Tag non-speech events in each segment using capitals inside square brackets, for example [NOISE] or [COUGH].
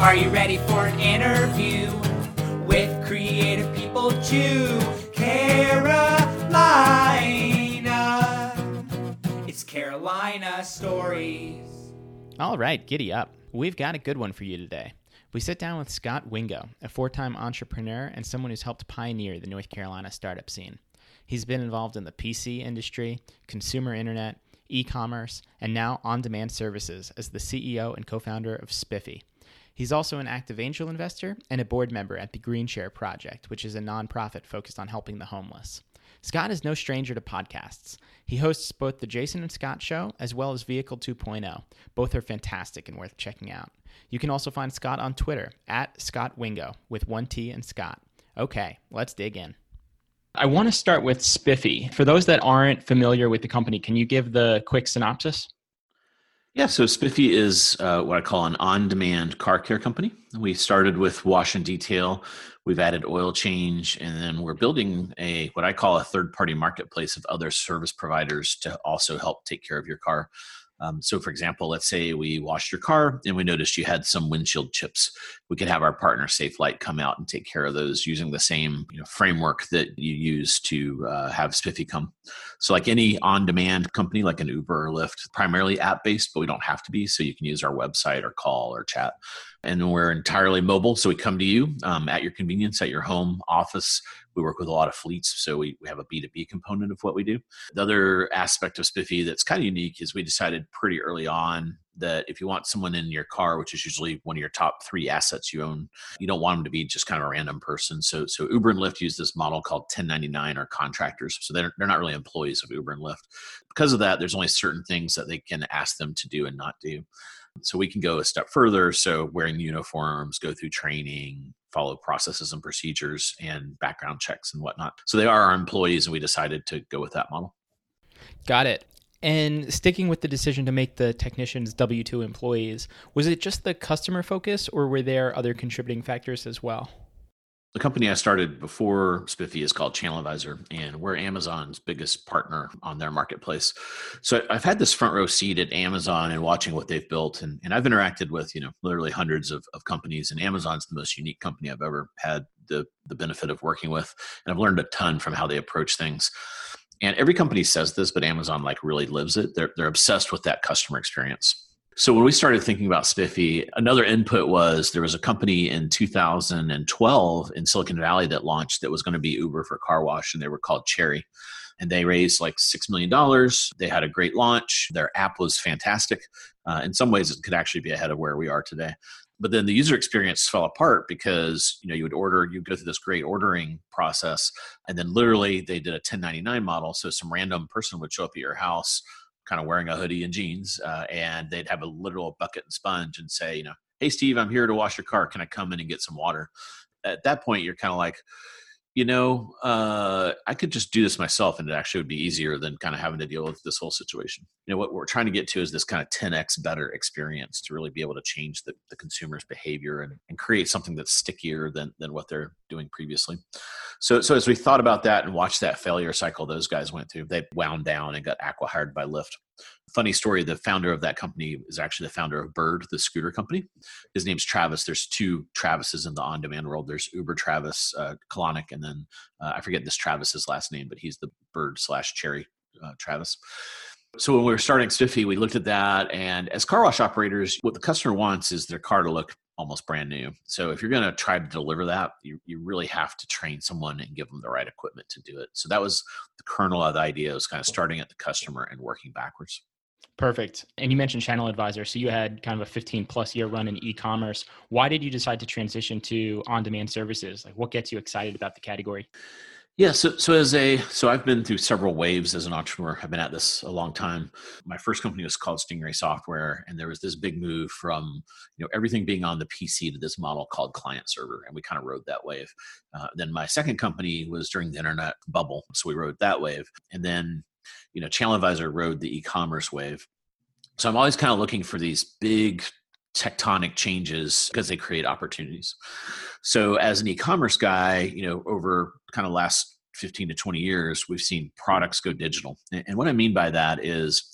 Are you ready for an interview with creative people too? Carolina. It's Carolina Stories. All right, giddy up. We've got a good one for you today. We sit down with Scott Wingo, a four time entrepreneur and someone who's helped pioneer the North Carolina startup scene. He's been involved in the PC industry, consumer internet, e commerce, and now on demand services as the CEO and co founder of Spiffy. He's also an active angel investor and a board member at the Green Chair Project, which is a nonprofit focused on helping the homeless. Scott is no stranger to podcasts. He hosts both the Jason and Scott Show as well as Vehicle 2.0. Both are fantastic and worth checking out. You can also find Scott on Twitter at Scott Wingo with one T and Scott. Okay, let's dig in. I want to start with Spiffy. For those that aren't familiar with the company, can you give the quick synopsis? Yeah, so Spiffy is uh, what I call an on demand car care company. We started with wash and detail. We've added oil change, and then we're building a what I call a third party marketplace of other service providers to also help take care of your car. Um, so, for example, let's say we washed your car and we noticed you had some windshield chips. We could have our partner Safelite come out and take care of those using the same you know, framework that you use to uh, have Spiffy come. So, like any on-demand company, like an Uber or Lyft, primarily app-based, but we don't have to be. So you can use our website or call or chat. And we're entirely mobile, so we come to you um, at your convenience, at your home office we work with a lot of fleets, so we, we have a B2B component of what we do. The other aspect of Spiffy that's kind of unique is we decided pretty early on that if you want someone in your car, which is usually one of your top three assets you own, you don't want them to be just kind of a random person. So, so Uber and Lyft use this model called 1099 or contractors. So they're, they're not really employees of Uber and Lyft. Because of that, there's only certain things that they can ask them to do and not do. So we can go a step further. So wearing uniforms, go through training, follow processes and procedures and background checks and whatnot. So they are our employees, and we decided to go with that model. Got it. And sticking with the decision to make the technicians W 2 employees, was it just the customer focus or were there other contributing factors as well? The company I started before Spiffy is called Channel Advisor, and we're Amazon's biggest partner on their marketplace. So I've had this front row seat at Amazon and watching what they've built, and, and I've interacted with you know literally hundreds of, of companies, and Amazon's the most unique company I've ever had the the benefit of working with, and I've learned a ton from how they approach things. And every company says this, but Amazon like really lives it. They're they're obsessed with that customer experience. So when we started thinking about Spiffy, another input was there was a company in 2012 in Silicon Valley that launched that was going to be Uber for car wash, and they were called Cherry. And they raised like $6 million. They had a great launch. Their app was fantastic. Uh, in some ways, it could actually be ahead of where we are today. But then the user experience fell apart because you know you would order, you'd go through this great ordering process, and then literally they did a 1099 model. So some random person would show up at your house kind of wearing a hoodie and jeans, uh, and they'd have a literal bucket and sponge and say, you know, hey Steve, I'm here to wash your car. Can I come in and get some water? At that point, you're kind of like, you know, uh, I could just do this myself, and it actually would be easier than kind of having to deal with this whole situation. You know, what we're trying to get to is this kind of 10x better experience to really be able to change the, the consumer's behavior and, and create something that's stickier than than what they're doing previously. So, so as we thought about that and watched that failure cycle those guys went through, they wound down and got acquired by Lyft. Funny story: the founder of that company is actually the founder of Bird, the scooter company. His name's Travis. There's two Travises in the on-demand world. There's Uber Travis uh, and then uh, I forget this Travis's last name, but he's the Bird slash Cherry uh, Travis. So when we were starting Spiffy, we looked at that, and as car wash operators, what the customer wants is their car to look almost brand new. So if you're going to try to deliver that, you, you really have to train someone and give them the right equipment to do it. So that was the kernel of the idea was kind of starting at the customer and working backwards. Perfect. And you mentioned Channel Advisor. So you had kind of a 15 plus year run in e-commerce. Why did you decide to transition to on-demand services? Like what gets you excited about the category? Yeah, so so as a so I've been through several waves as an entrepreneur. I've been at this a long time. My first company was called Stingray Software, and there was this big move from you know everything being on the PC to this model called client server, and we kind of rode that wave. Uh, then my second company was during the internet bubble, so we rode that wave, and then you know Channel Advisor rode the e-commerce wave. So I'm always kind of looking for these big tectonic changes because they create opportunities. So as an e-commerce guy, you know, over kind of last 15 to 20 years, we've seen products go digital. And what I mean by that is,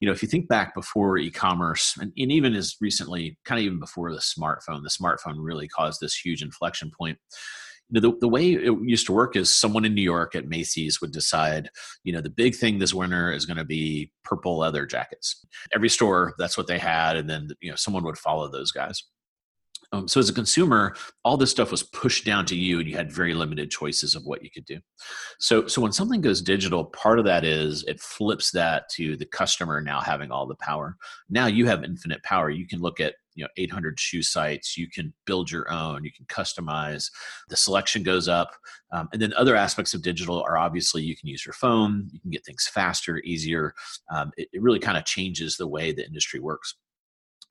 you know, if you think back before e-commerce, and, and even as recently, kind of even before the smartphone, the smartphone really caused this huge inflection point the, the way it used to work is someone in New York at Macy's would decide, you know, the big thing this winter is going to be purple leather jackets. Every store, that's what they had. And then, you know, someone would follow those guys. Um, so as a consumer, all this stuff was pushed down to you, and you had very limited choices of what you could do. So, so when something goes digital, part of that is it flips that to the customer now having all the power. Now you have infinite power. You can look at you know 800 shoe sites. You can build your own. You can customize. The selection goes up, um, and then other aspects of digital are obviously you can use your phone. You can get things faster, easier. Um, it, it really kind of changes the way the industry works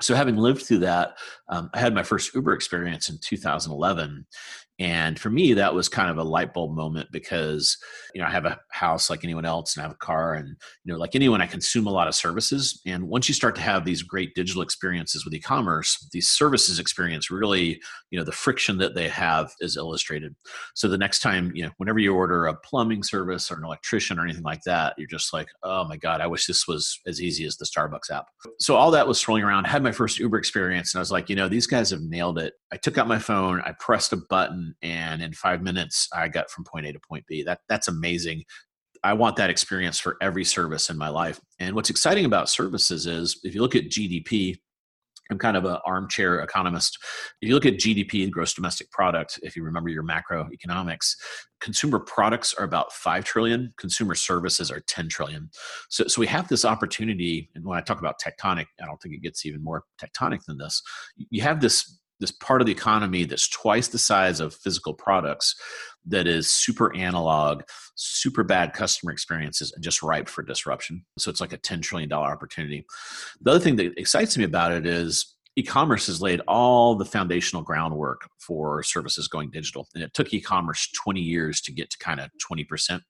so having lived through that um, i had my first uber experience in 2011 and for me that was kind of a light bulb moment because you know i have a house like anyone else and i have a car and you know like anyone i consume a lot of services. And once you start to have these great digital experiences with e-commerce these services experience really you know the friction that they have is illustrated. So the next time you know whenever you order a plumbing service or an electrician or anything like that you're just like oh my god i wish this was as easy as the starbucks app. So all that was swirling around. I had my first uber experience and i was like you know these guys have nailed it. I took out my phone i pressed a button and in five minutes I got from point A to point B. That that's amazing. I want that experience for every service in my life. And what's exciting about services is if you look at GDP, I'm kind of an armchair economist. If you look at GDP gross domestic product, if you remember your macroeconomics, consumer products are about 5 trillion, consumer services are 10 trillion. So, so we have this opportunity. And when I talk about tectonic, I don't think it gets even more tectonic than this. You have this this part of the economy that's twice the size of physical products that is super analog super bad customer experiences and just ripe for disruption. So it's like a $10 trillion opportunity. The other thing that excites me about it is e-commerce has laid all the foundational groundwork for services going digital and it took e-commerce 20 years to get to kind of 20%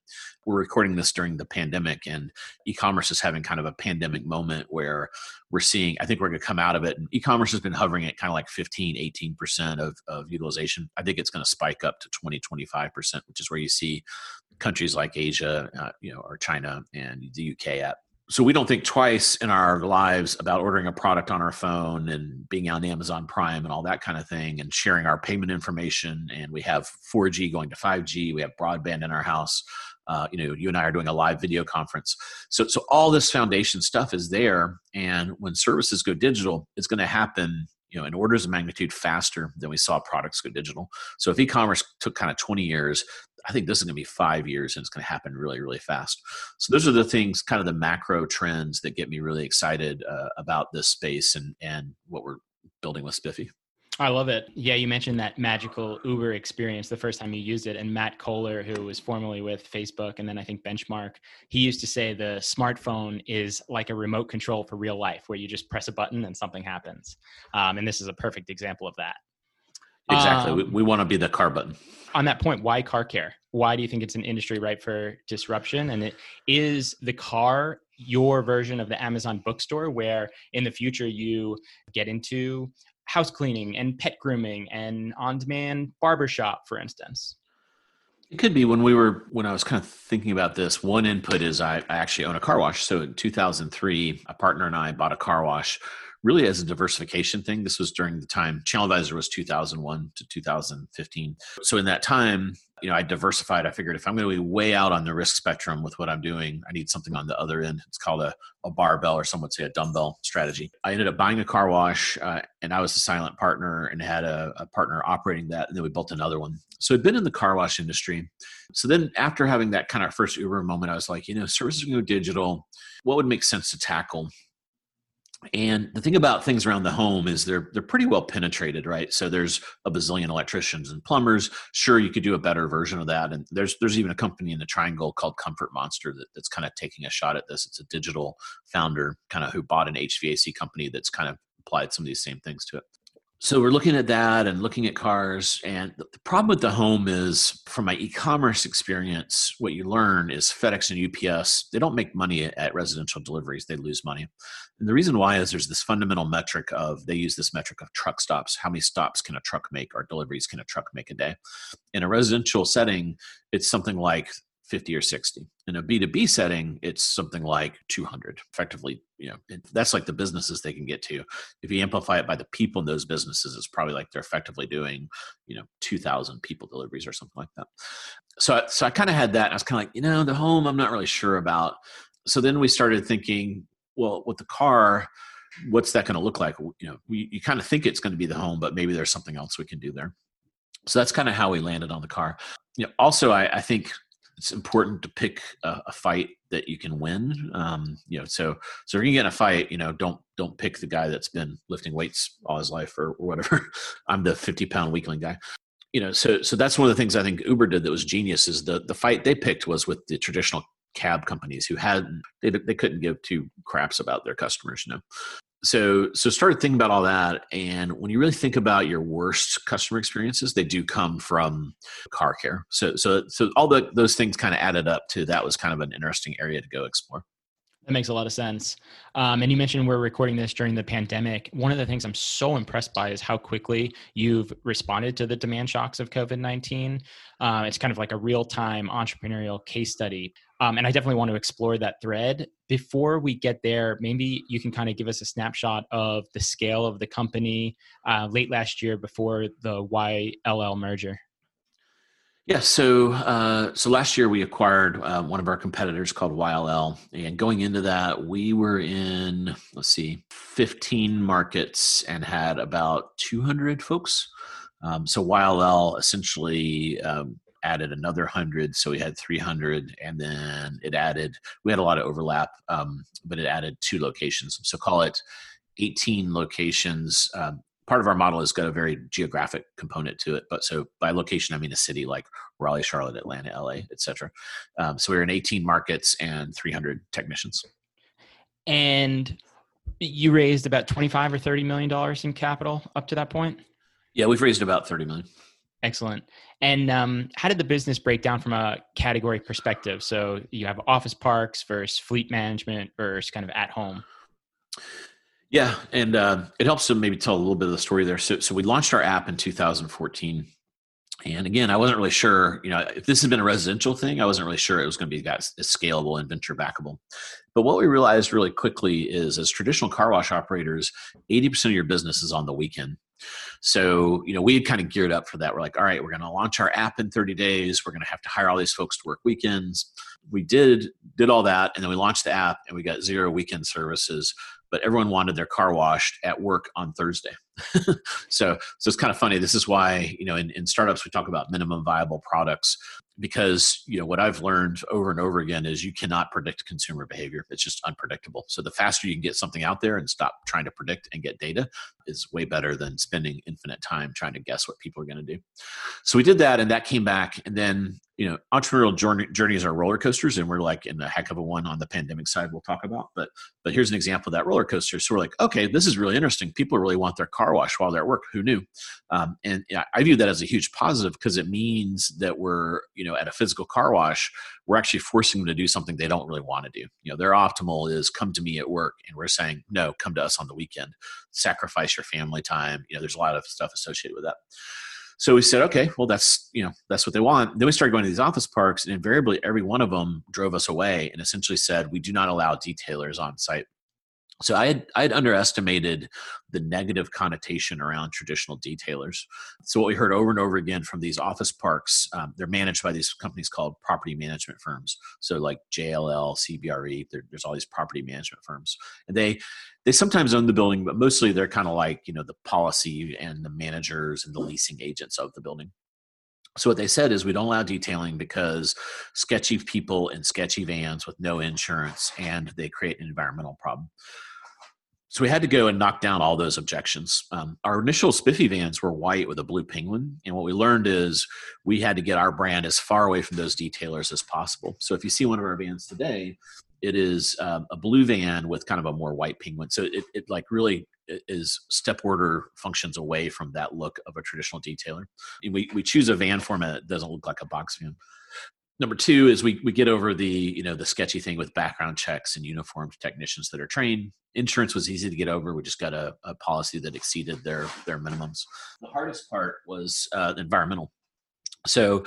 we're recording this during the pandemic and e-commerce is having kind of a pandemic moment where we're seeing i think we're going to come out of it and e-commerce has been hovering at kind of like 15 18% of, of utilization. I think it's going to spike up to 20 25% which is where you see countries like asia uh, you know or china and the uk at so we don't think twice in our lives about ordering a product on our phone and being on Amazon Prime and all that kind of thing and sharing our payment information. And we have 4G going to 5G. We have broadband in our house. Uh, you know, you and I are doing a live video conference. So, so all this foundation stuff is there. And when services go digital, it's going to happen you know in orders of magnitude faster than we saw products go digital so if e-commerce took kind of 20 years I think this is going to be five years and it's going to happen really, really fast. So those are the things, kind of the macro trends that get me really excited uh, about this space and and what we're building with Spiffy. I love it. Yeah, you mentioned that magical Uber experience the first time you used it. And Matt Cohler, who was formerly with Facebook and then I think Benchmark, he used to say the smartphone is like a remote control for real life, where you just press a button and something happens. Um, and this is a perfect example of that. Exactly. Um, we, we want to be the car button. On that point, why car care? Why do you think it's an industry ripe for disruption? And it is the car your version of the Amazon bookstore, where in the future you get into house cleaning and pet grooming and on-demand barbershop, for instance? It could be when we were when I was kind of thinking about this. One input is I, I actually own a car wash. So in 2003, a partner and I bought a car wash really as a diversification thing. This was during the time ChannelAdvisor was 2001 to 2015. So in that time, you know, I diversified. I figured if I'm going to be way out on the risk spectrum with what I'm doing, I need something on the other end. It's called a, a barbell, or some would say a dumbbell strategy. I ended up buying a car wash, uh, and I was the silent partner and had a, a partner operating that. And then we built another one. So I'd been in the car wash industry. So then after having that kind of first Uber moment, I was like, you know, services go digital. What would make sense to tackle? And the thing about things around the home is they're they're pretty well penetrated, right? So there's a bazillion electricians and plumbers. Sure, you could do a better version of that. And there's there's even a company in the Triangle called Comfort Monster that, that's kind of taking a shot at this. It's a digital founder, kind of who bought an HVAC company that's kind of applied some of these same things to it so we're looking at that and looking at cars and the problem with the home is from my e-commerce experience what you learn is fedex and ups they don't make money at residential deliveries they lose money. And the reason why is there's this fundamental metric of they use this metric of truck stops how many stops can a truck make or deliveries can a truck make a day? In a residential setting it's something like 50 or 60 in a b2b setting it's something like 200 effectively you know it, that's like the businesses they can get to. If you amplify it by the people in those businesses it's probably like they're effectively doing you know 2000 people deliveries or something like that. So so i kind of had that i was kind of like you know the home i'm not really sure about. So then we started thinking well with the car what's that going to look like? You know we, you kind of think it's going to be the home but maybe there's something else we can do there. So that's kind of how we landed on the car. You know also i, I think it's important to pick a, a fight that you can win. Um, you know, so so if you get in a fight, you know, don't don't pick the guy that's been lifting weights all his life or, or whatever. [LAUGHS] I'm the 50 pound weakling guy. You know, so so that's one of the things I think Uber did that was genius. Is the the fight they picked was with the traditional cab companies who had they they couldn't give two craps about their customers. You know, so so started thinking about all that and when you really think about your worst customer experiences they do come from car care so so so all the those things kind of added up to that was kind of an interesting area to go explore that makes a lot of sense. Um, and you mentioned we're recording this during the pandemic. One of the things I'm so impressed by is how quickly you've responded to the demand shocks of COVID 19. Uh, it's kind of like a real time entrepreneurial case study. Um, and I definitely want to explore that thread. Before we get there, maybe you can kind of give us a snapshot of the scale of the company uh, late last year before the YLL merger. Yeah, so uh, so last year we acquired uh, one of our competitors called YLL, and going into that, we were in let's see, 15 markets and had about 200 folks. Um, so YLL essentially um, added another 100, so we had 300, and then it added. We had a lot of overlap, um, but it added two locations. So call it 18 locations. Um, part of our model has got a very geographic component to it. But so by location, I mean a city like Raleigh, Charlotte, Atlanta, LA, etc. Um, so we are in 18 markets and 300 technicians. And you raised about 25 or 30 million dollars in capital up to that point. Yeah, we've raised about 30 million. Excellent. And um, how did the business break down from a category perspective? So you have office parks versus fleet management versus kind of at home. Yeah, and uh, it helps to maybe tell a little bit of the story there. So, so we launched our app in 2014, and again, I wasn't really sure. You know, if this had been a residential thing, I wasn't really sure it was going to be that scalable and venture backable. But what we realized really quickly is, as traditional car wash operators, 80% of your business is on the weekend. So, you know, we had kind of geared up for that. We're like, all right, we're going to launch our app in 30 days. We're going to have to hire all these folks to work weekends. We did did all that, and then we launched the app, and we got zero weekend services but everyone wanted their car washed at work on Thursday. [LAUGHS] so, so it's kind of funny. This is why, you know, in, in startups, we talk about minimum viable products because you know what i've learned over and over again is you cannot predict consumer behavior. It's just unpredictable. So the faster you can get something out there and stop trying to predict and get data is way better than spending infinite time trying to guess what people are going to do. So we did that and that came back. And then you know entrepreneurial journey, journeys are roller coasters and we're like in a heck of a one on the pandemic side we'll talk about. But but here's an example of that roller coaster. So we're like okay this is really interesting. People really want their car washed while they're at work. Who knew? Um, and i view that as a huge positive because it means that we're you know at a physical car wash we're actually forcing them to do something they don't really want to do. You know their optimal is come to me at work and we're saying no come to us on the weekend. Sacrifice your family time. You know there's a lot of stuff associated with that. So we said okay well that's you know that's what they want. Then we started going to these office parks and invariably every one of them drove us away and essentially said we do not allow detailers on site so I had I had underestimated the negative connotation around traditional detailers. So what we heard over and over again from these office parks, um, they're managed by these companies called property management firms. So like JLL, CBRE, there's all these property management firms, and they they sometimes own the building, but mostly they're kind of like you know the policy and the managers and the leasing agents of the building. So what they said is we don't allow detailing because sketchy people in sketchy vans with no insurance and they create an environmental problem. So we had to go and knock down all those objections. Um, our initial Spiffy vans were white with a blue penguin, and what we learned is we had to get our brand as far away from those detailers as possible. So if you see one of our vans today, it is um, a blue van with kind of a more white penguin. So it, it like really is step order functions away from that look of a traditional detailer. And we we choose a van format that doesn't look like a box van number two is we, we get over the you know the sketchy thing with background checks and uniformed technicians that are trained. Insurance was easy to get over. We just got a, a policy that exceeded their their minimums. The hardest part was uh, environmental. So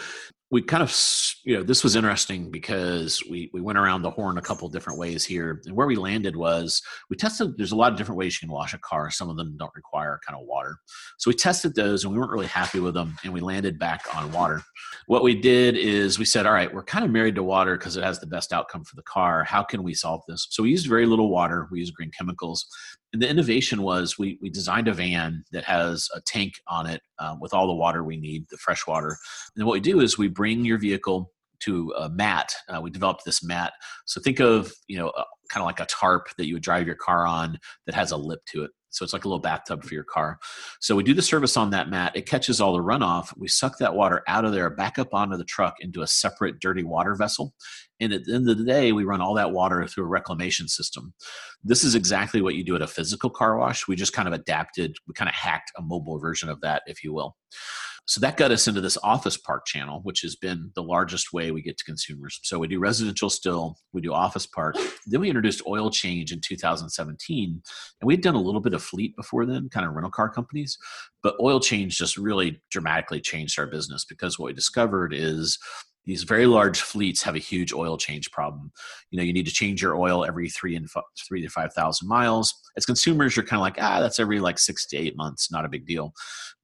we kind of you know this was interesting because we we went around the horn a couple different ways here and where we landed was we tested there's a lot of different ways you can wash a car some of them don't require kind of water so we tested those and we weren't really happy with them and we landed back on water. What we did is we said all right we're kind of married to water because it has the best outcome for the car how can we solve this? So we used very little water we used green chemicals and the innovation was we, we designed a van that has a tank on it um, with all the water we need, the fresh water. And what we do is we bring your vehicle to a mat. Uh, we developed this mat. So think of, you know, kind of like a tarp that you would drive your car on that has a lip to it. So it's like a little bathtub for your car. So we do the service on that mat. It catches all the runoff. We suck that water out of there, back up onto the truck into a separate dirty water vessel. And at the end of the day, we run all that water through a reclamation system. This is exactly what you do at a physical car wash. We just kind of adapted, we kind of hacked a mobile version of that, if you will so that got us into this office park channel which has been the largest way we get to consumers so we do residential still we do office park then we introduced oil change in 2017 and we'd done a little bit of fleet before then kind of rental car companies but oil change just really dramatically changed our business because what we discovered is these very large fleets have a huge oil change problem. You know, you need to change your oil every three and f- three to five thousand miles. As consumers, you're kind of like, ah, that's every like six to eight months, not a big deal.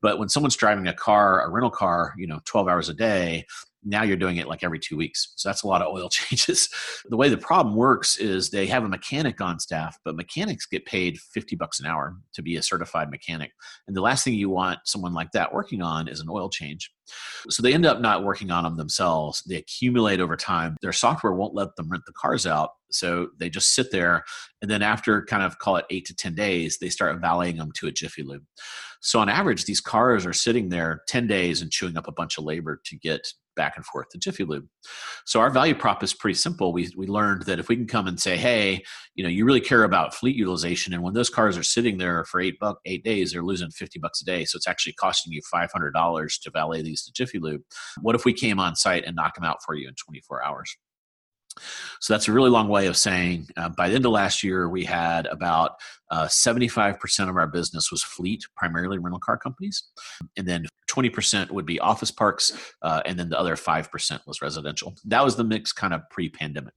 But when someone's driving a car, a rental car, you know, twelve hours a day, now you're doing it like every two weeks. So that's a lot of oil [LAUGHS] changes. the way the problem works is they have a mechanic on staff, but mechanics get paid 50 bucks an hour to be a certified mechanic. And the last thing you want someone like that working on is an oil change. So they end up not working on them themselves. They accumulate over time. Their software won't let them rent the cars out. So they just sit there. And then after kind of call it eight to 10 days, they start valeting them to a Jiffy Lube. So on average, these cars are sitting there 10 days and chewing up a bunch of labor to get back and forth to Jiffy Lube. So our value prop is pretty simple. We we learned that if we can come and say, hey, you know, you really care about fleet utilization, and when those cars are sitting there for eight buck eight days, they're losing fifty bucks a day. So it's actually costing you five hundred dollars to valet these to Jiffy Lube. What if we came on site and knock them out for you in twenty four hours? So that's a really long way of saying uh, by the end of last year, we had about uh, 75% of our business was fleet, primarily rental car companies. And then 20% would be office parks. Uh, and then the other 5% was residential. That was the mix kind of pre pandemic.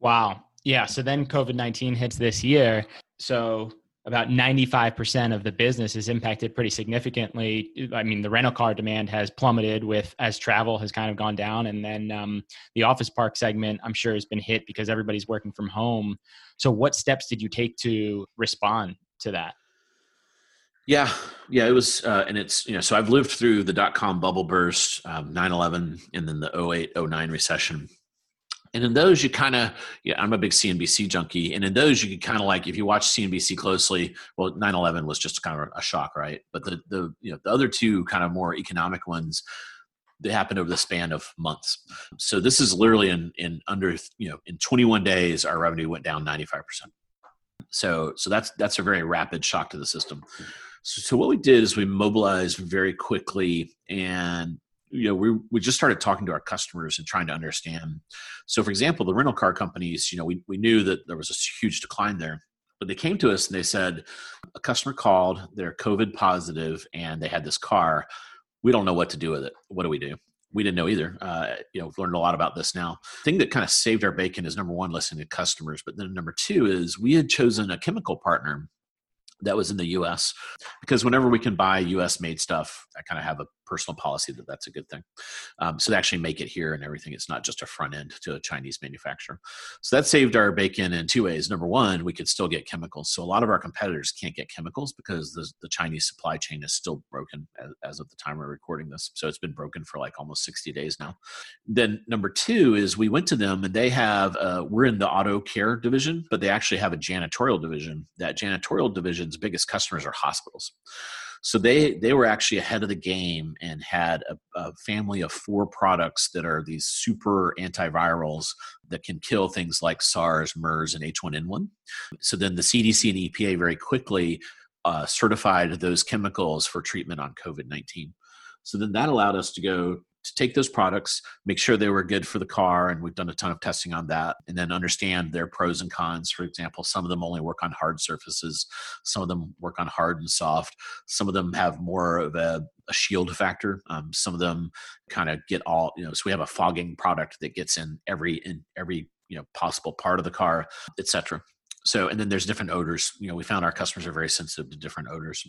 Wow. Yeah. So then COVID 19 hits this year. So about 95% of the business is impacted pretty significantly. I mean, the rental car demand has plummeted with as travel has kind of gone down. And then um, the office park segment, I'm sure, has been hit because everybody's working from home. So, what steps did you take to respond to that? Yeah, yeah, it was, uh, and it's you know, so I've lived through the dot com bubble burst, um, 9/11, and then the 08, 09 recession and in those, you kind of, yeah, I'm a big CNBC junkie. And in those, you could kind of like, if you watch CNBC closely, well, 9 11 was just kind of a shock, right? But the, the, you know, the other two kind of more economic ones, they happened over the span of months. So this is literally in, in under, you know, in 21 days, our revenue went down 95%. So, so that's, that's a very rapid shock to the system. So, so what we did is we mobilized very quickly and you know we we just started talking to our customers and trying to understand. So for example the rental car companies you know we, we knew that there was a huge decline there but they came to us and they said a customer called they're covid positive and they had this car. We don't know what to do with it. What do we do? We didn't know either. Uh, you know we've learned a lot about this now. The thing that kind of saved our bacon is number one listening to customers but then number two is we had chosen a chemical partner that was in the US because whenever we can buy US made stuff, I kind of have a personal policy that that's a good thing. Um, so they actually make it here and everything. It's not just a front end to a Chinese manufacturer. So that saved our bacon in two ways. Number one, we could still get chemicals. So a lot of our competitors can't get chemicals because the, the Chinese supply chain is still broken as, as of the time we're recording this. So it's been broken for like almost 60 days now. Then number two is we went to them and they have, uh, we're in the auto care division, but they actually have a janitorial division. That janitorial division's biggest customers are hospitals. So they they were actually ahead of the game and had a, a family of four products that are these super antivirals that can kill things like SARS, MERS, and H1N1. So then the CDC and EPA very quickly uh, certified those chemicals for treatment on COVID 19. So then that allowed us to go to take those products, make sure they were good for the car, and we've done a ton of testing on that, and then understand their pros and cons. For example, some of them only work on hard surfaces, some of them work on hard and soft, some of them have more of a, a shield factor. Um, some of them kind of get all you know. So we have a fogging product that gets in every in every you know possible part of the car, etc. So and then there's different odors. You know, we found our customers are very sensitive to different odors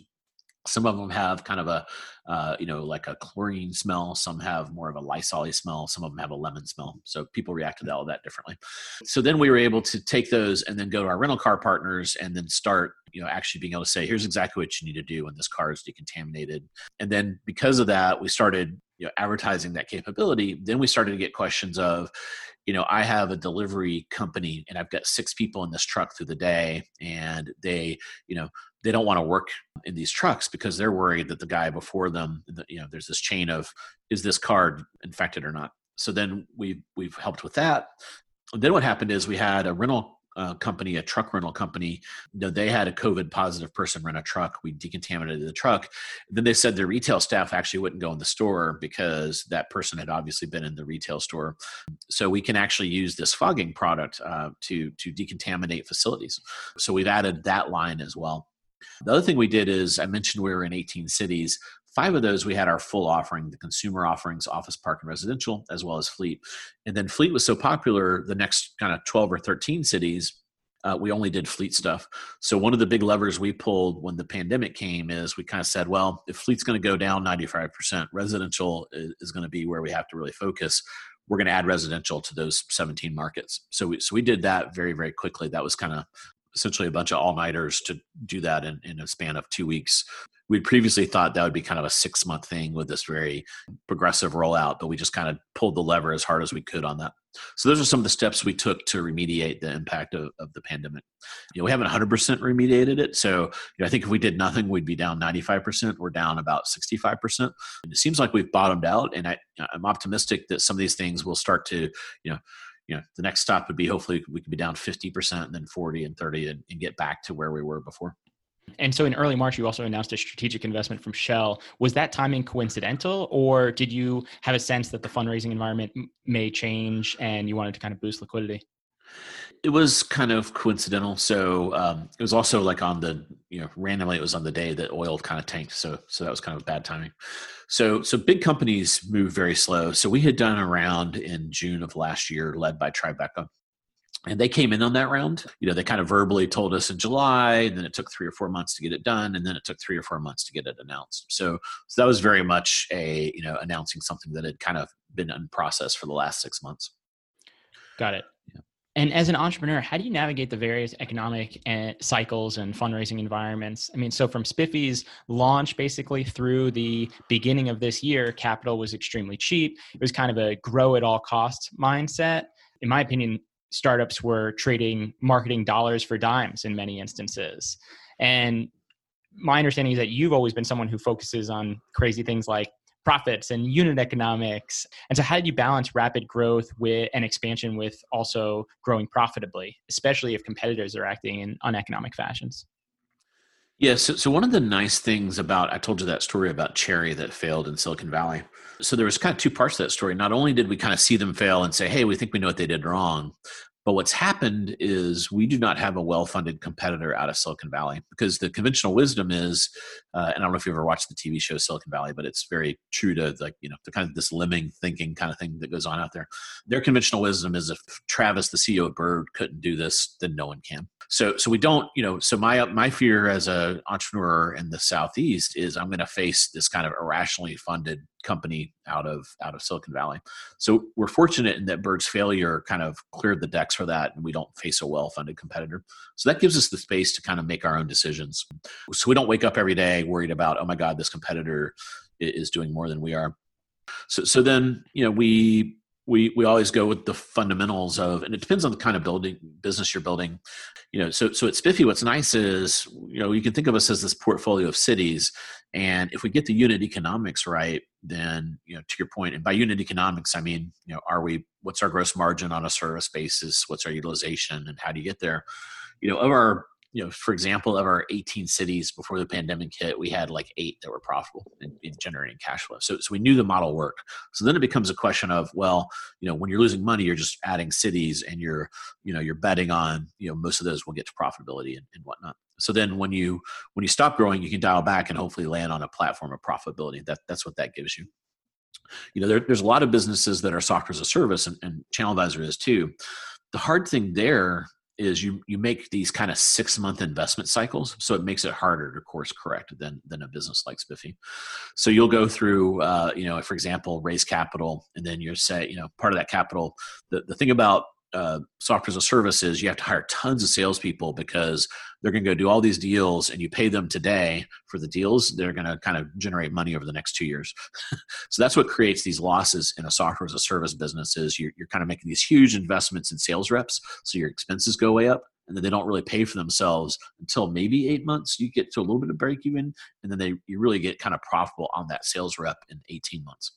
some of them have kind of a uh, you know like a chlorine smell some have more of a lysol smell some of them have a lemon smell so people react to all that differently. So then we were able to take those and then go to our rental car partners and then start you know actually being able to say here's exactly what you need to do when this car is decontaminated. And then because of that we started you know advertising that capability. Then we started to get questions of you know i have a delivery company and i've got six people in this truck through the day and they you know they don't want to work in these trucks because they're worried that the guy before them you know there's this chain of is this card infected or not? So then we we've helped with that. Then what happened is we had a rental uh, company, a truck rental company, you know, they had a COVID positive person rent a truck. We decontaminated the truck. Then they said their retail staff actually wouldn't go in the store because that person had obviously been in the retail store. So we can actually use this fogging product uh, to to decontaminate facilities. So we've added that line as well. The other thing we did is I mentioned we were in 18 cities. Five of those we had our full offering, the consumer offerings, office park and residential, as well as fleet. And then fleet was so popular, the next kind of 12 or 13 cities, uh, we only did fleet stuff. So one of the big levers we pulled when the pandemic came is we kind of said, well, if fleet's going to go down 95%, residential is, is going to be where we have to really focus. We're going to add residential to those 17 markets. So we, so we did that very, very quickly. That was kind of essentially a bunch of all nighters to do that in, in a span of two weeks. We'd previously thought that would be kind of a six month thing with this very progressive rollout, but we just kind of pulled the lever as hard as we could on that. So those are some of the steps we took to remediate the impact of, of the pandemic. You know, we haven't 100% remediated it. So you know, I think if we did nothing, we'd be down 95%. We're down about 65%. And it seems like we've bottomed out. And I, I'm optimistic that some of these things will start to, you know, you know the next stop would be hopefully we could be down 50% and then 40 and 30 and, and get back to where we were before and so in early March, you also announced a strategic investment from Shell. Was that timing coincidental, or did you have a sense that the fundraising environment may change and you wanted to kind of boost liquidity? it was kind of coincidental. So um, it was also like on the you know randomly it was on the day that oil kind of tanked. So so that was kind of bad timing. So so big companies move very slow. So we had done a round in June of last year, led by Tribeca. And they came in on that round. You know, they kind of verbally told us in July, and then it took three or four months to get it done, and then it took three or four months to get it announced. So, so that was very much a you know announcing something that had kind of been in process for the last six months. Got it. And as an entrepreneur, how do you navigate the various economic eh, cycles and fundraising environments? I mean, so from Spiffy's launch basically through the beginning of this year, capital was extremely cheap. It was kind of a grow at all costs mindset. In my opinion, startups were trading marketing dollars for dimes in many instances. And my understanding is that you've always been someone who focuses on crazy things like profits and unit economics. And so, how did you balance rapid growth with and expansion with also growing profitably, especially if competitors are acting in uneconomic fashions? Yeah, so, so one of the nice things about I told you that story about Cherry that failed in Silicon Valley. So there was kind of two parts to that story. Not only did we kind of see them fail and say, "Hey, we think we know what they did wrong," But what's happened is we do not have a well funded competitor out of Silicon Valley because the conventional wisdom is, uh, and I don't know if you ever watched the TV show Silicon Valley, but it's very true to like, you know, the kind of this lemming thinking kind of thing that goes on out there. Their conventional wisdom is if Travis, the CEO of Bird, couldn't do this, then no one can. So, so we don't, you know, so my, my fear as an entrepreneur in the Southeast is I'm going to face this kind of irrationally funded company out of out of Silicon Valley. So we're fortunate in that Bird's failure kind of cleared the decks for that, and we don't face a well-funded competitor. So that gives us the space to kind of make our own decisions. So we don't wake up every day worried about, oh my God, this competitor is doing more than we are. So so then you know we we we always go with the fundamentals of and it depends on the kind of building business you're building. You know so so at spiffy what's nice is you know you can think of us as this portfolio of cities and if we get the unit economics right then you know to your point and by unit economics i mean you know are we what's our gross margin on a service basis? What's our utilization? And how do you get there? You know of our you know, for example, of our 18 cities before the pandemic hit, we had like eight that were profitable in, in generating cash flow. So, so we knew the model worked. So then it becomes a question of, well, you know, when you're losing money, you're just adding cities and you're, you know, you're betting on, you know, most of those will get to profitability and, and whatnot. So then when you when you stop growing, you can dial back and hopefully land on a platform of profitability. That that's what that gives you you know there, there's a lot of businesses that are software as a service and, and channel advisor is too the hard thing there is you you make these kind of six month investment cycles so it makes it harder to course correct than than a business like spiffy. So you'll go through uh, you know for example raise capital and then you're say you know part of that capital the, the thing about uh, software as a service is you have to hire tons of salespeople because they're going to go do all these deals and you pay them today for the deals they're going to kind of generate money over the next two years. [LAUGHS] So that's what creates these losses in a software as a service business is you're, you're kind of making these huge investments in sales reps so your expenses go way up and then they don't really pay for themselves until maybe eight months. You get to a little bit of break even, and then they you really get kind of profitable on that sales rep in 18 months.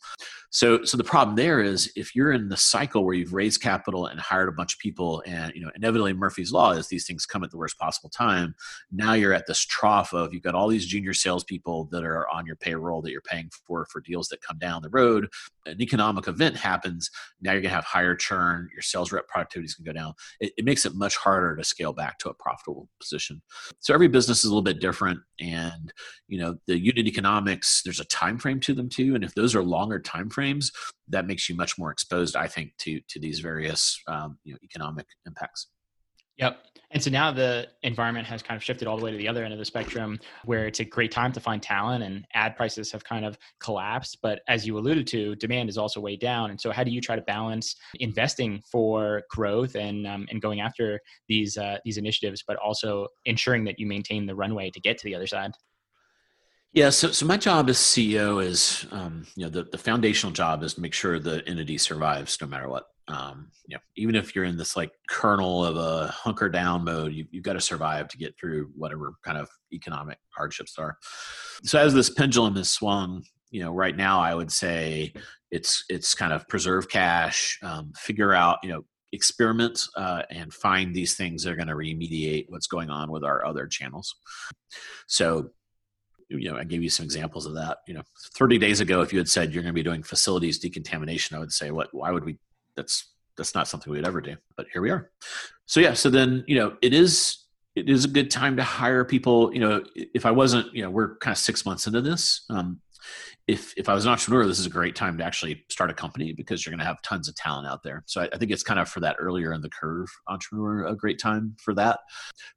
So so the problem there is if you're in the cycle where you've raised capital and hired a bunch of people, and you know inevitably Murphy's law is these things come at the worst possible time. Now you're at this trough of you've got all these junior salespeople that are on your payroll that you're paying for for deals that come down the road. An economic event happens. Now you're gonna have higher churn. Your sales rep productivity is gonna go down. It, it makes it much harder to scale back to a profitable position. So every business is a little bit different, and you know the unit economics. There's a time frame to them too, and if those are longer time frames, that makes you much more exposed, I think, to to these various um, you know economic impacts. Yep. And so now the environment has kind of shifted all the way to the other end of the spectrum where it's a great time to find talent and ad prices have kind of collapsed. But as you alluded to, demand is also way down. And so how do you try to balance investing for growth and, um, and going after these, uh, these initiatives, but also ensuring that you maintain the runway to get to the other side? Yeah, so so my job as CEO is, um, you know, the, the foundational job is to make sure the entity survives no matter what um, you know, even if you're in this like kernel of a hunker down mode, you, you've got to survive to get through whatever kind of economic hardships are. So as this pendulum is swung, you know, right now I would say it's it's kind of preserve cash, um, figure out, you know, experiment uh, and find these things that are going to remediate what's going on with our other channels. So you know, I gave you some examples of that. You know, 30 days ago, if you had said you're going to be doing facilities decontamination, I would say, what? Why would we that's that's not something we'd ever do but here we are. So yeah so then you know it is it is a good time to hire people. You know if i wasn't you know we're kind of six months into this um, if if I was an entrepreneur, this is a great time to actually start a company because you're going to have tons of talent out there. So I, I, think it's kind of for that earlier in the curve entrepreneur a great time for that.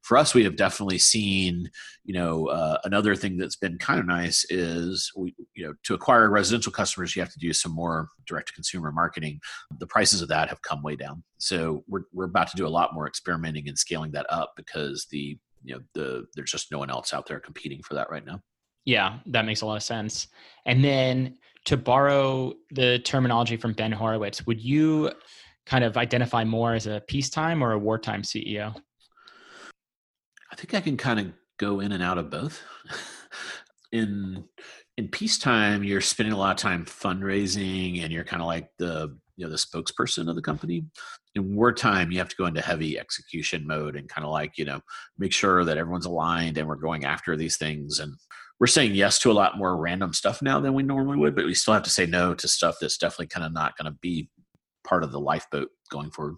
For us, we have definitely seen, you know, uh, another thing that's been kind of nice is we, you know, to acquire residential customers, you have to do some more direct to consumer marketing. The prices of that have come way down. So we're we're about to do a lot more experimenting and scaling that up because the you know the there's just no one else out there competing for that right now. Yeah, that makes a lot of sense. And then to borrow the terminology from Ben Horowitz, would you kind of identify more as a peacetime or a wartime CEO? I think I can kind of go in and out of both. [LAUGHS] in in peacetime, you're spending a lot of time fundraising and you're kind of like the you know the spokesperson of the company. In wartime, you have to go into heavy execution mode and kind of like you know make sure that everyone's aligned and we're going after these things and we're saying yes to a lot more random stuff now than we normally would, but we still have to say no to stuff that's definitely kind of not going to be part of the lifeboat going forward.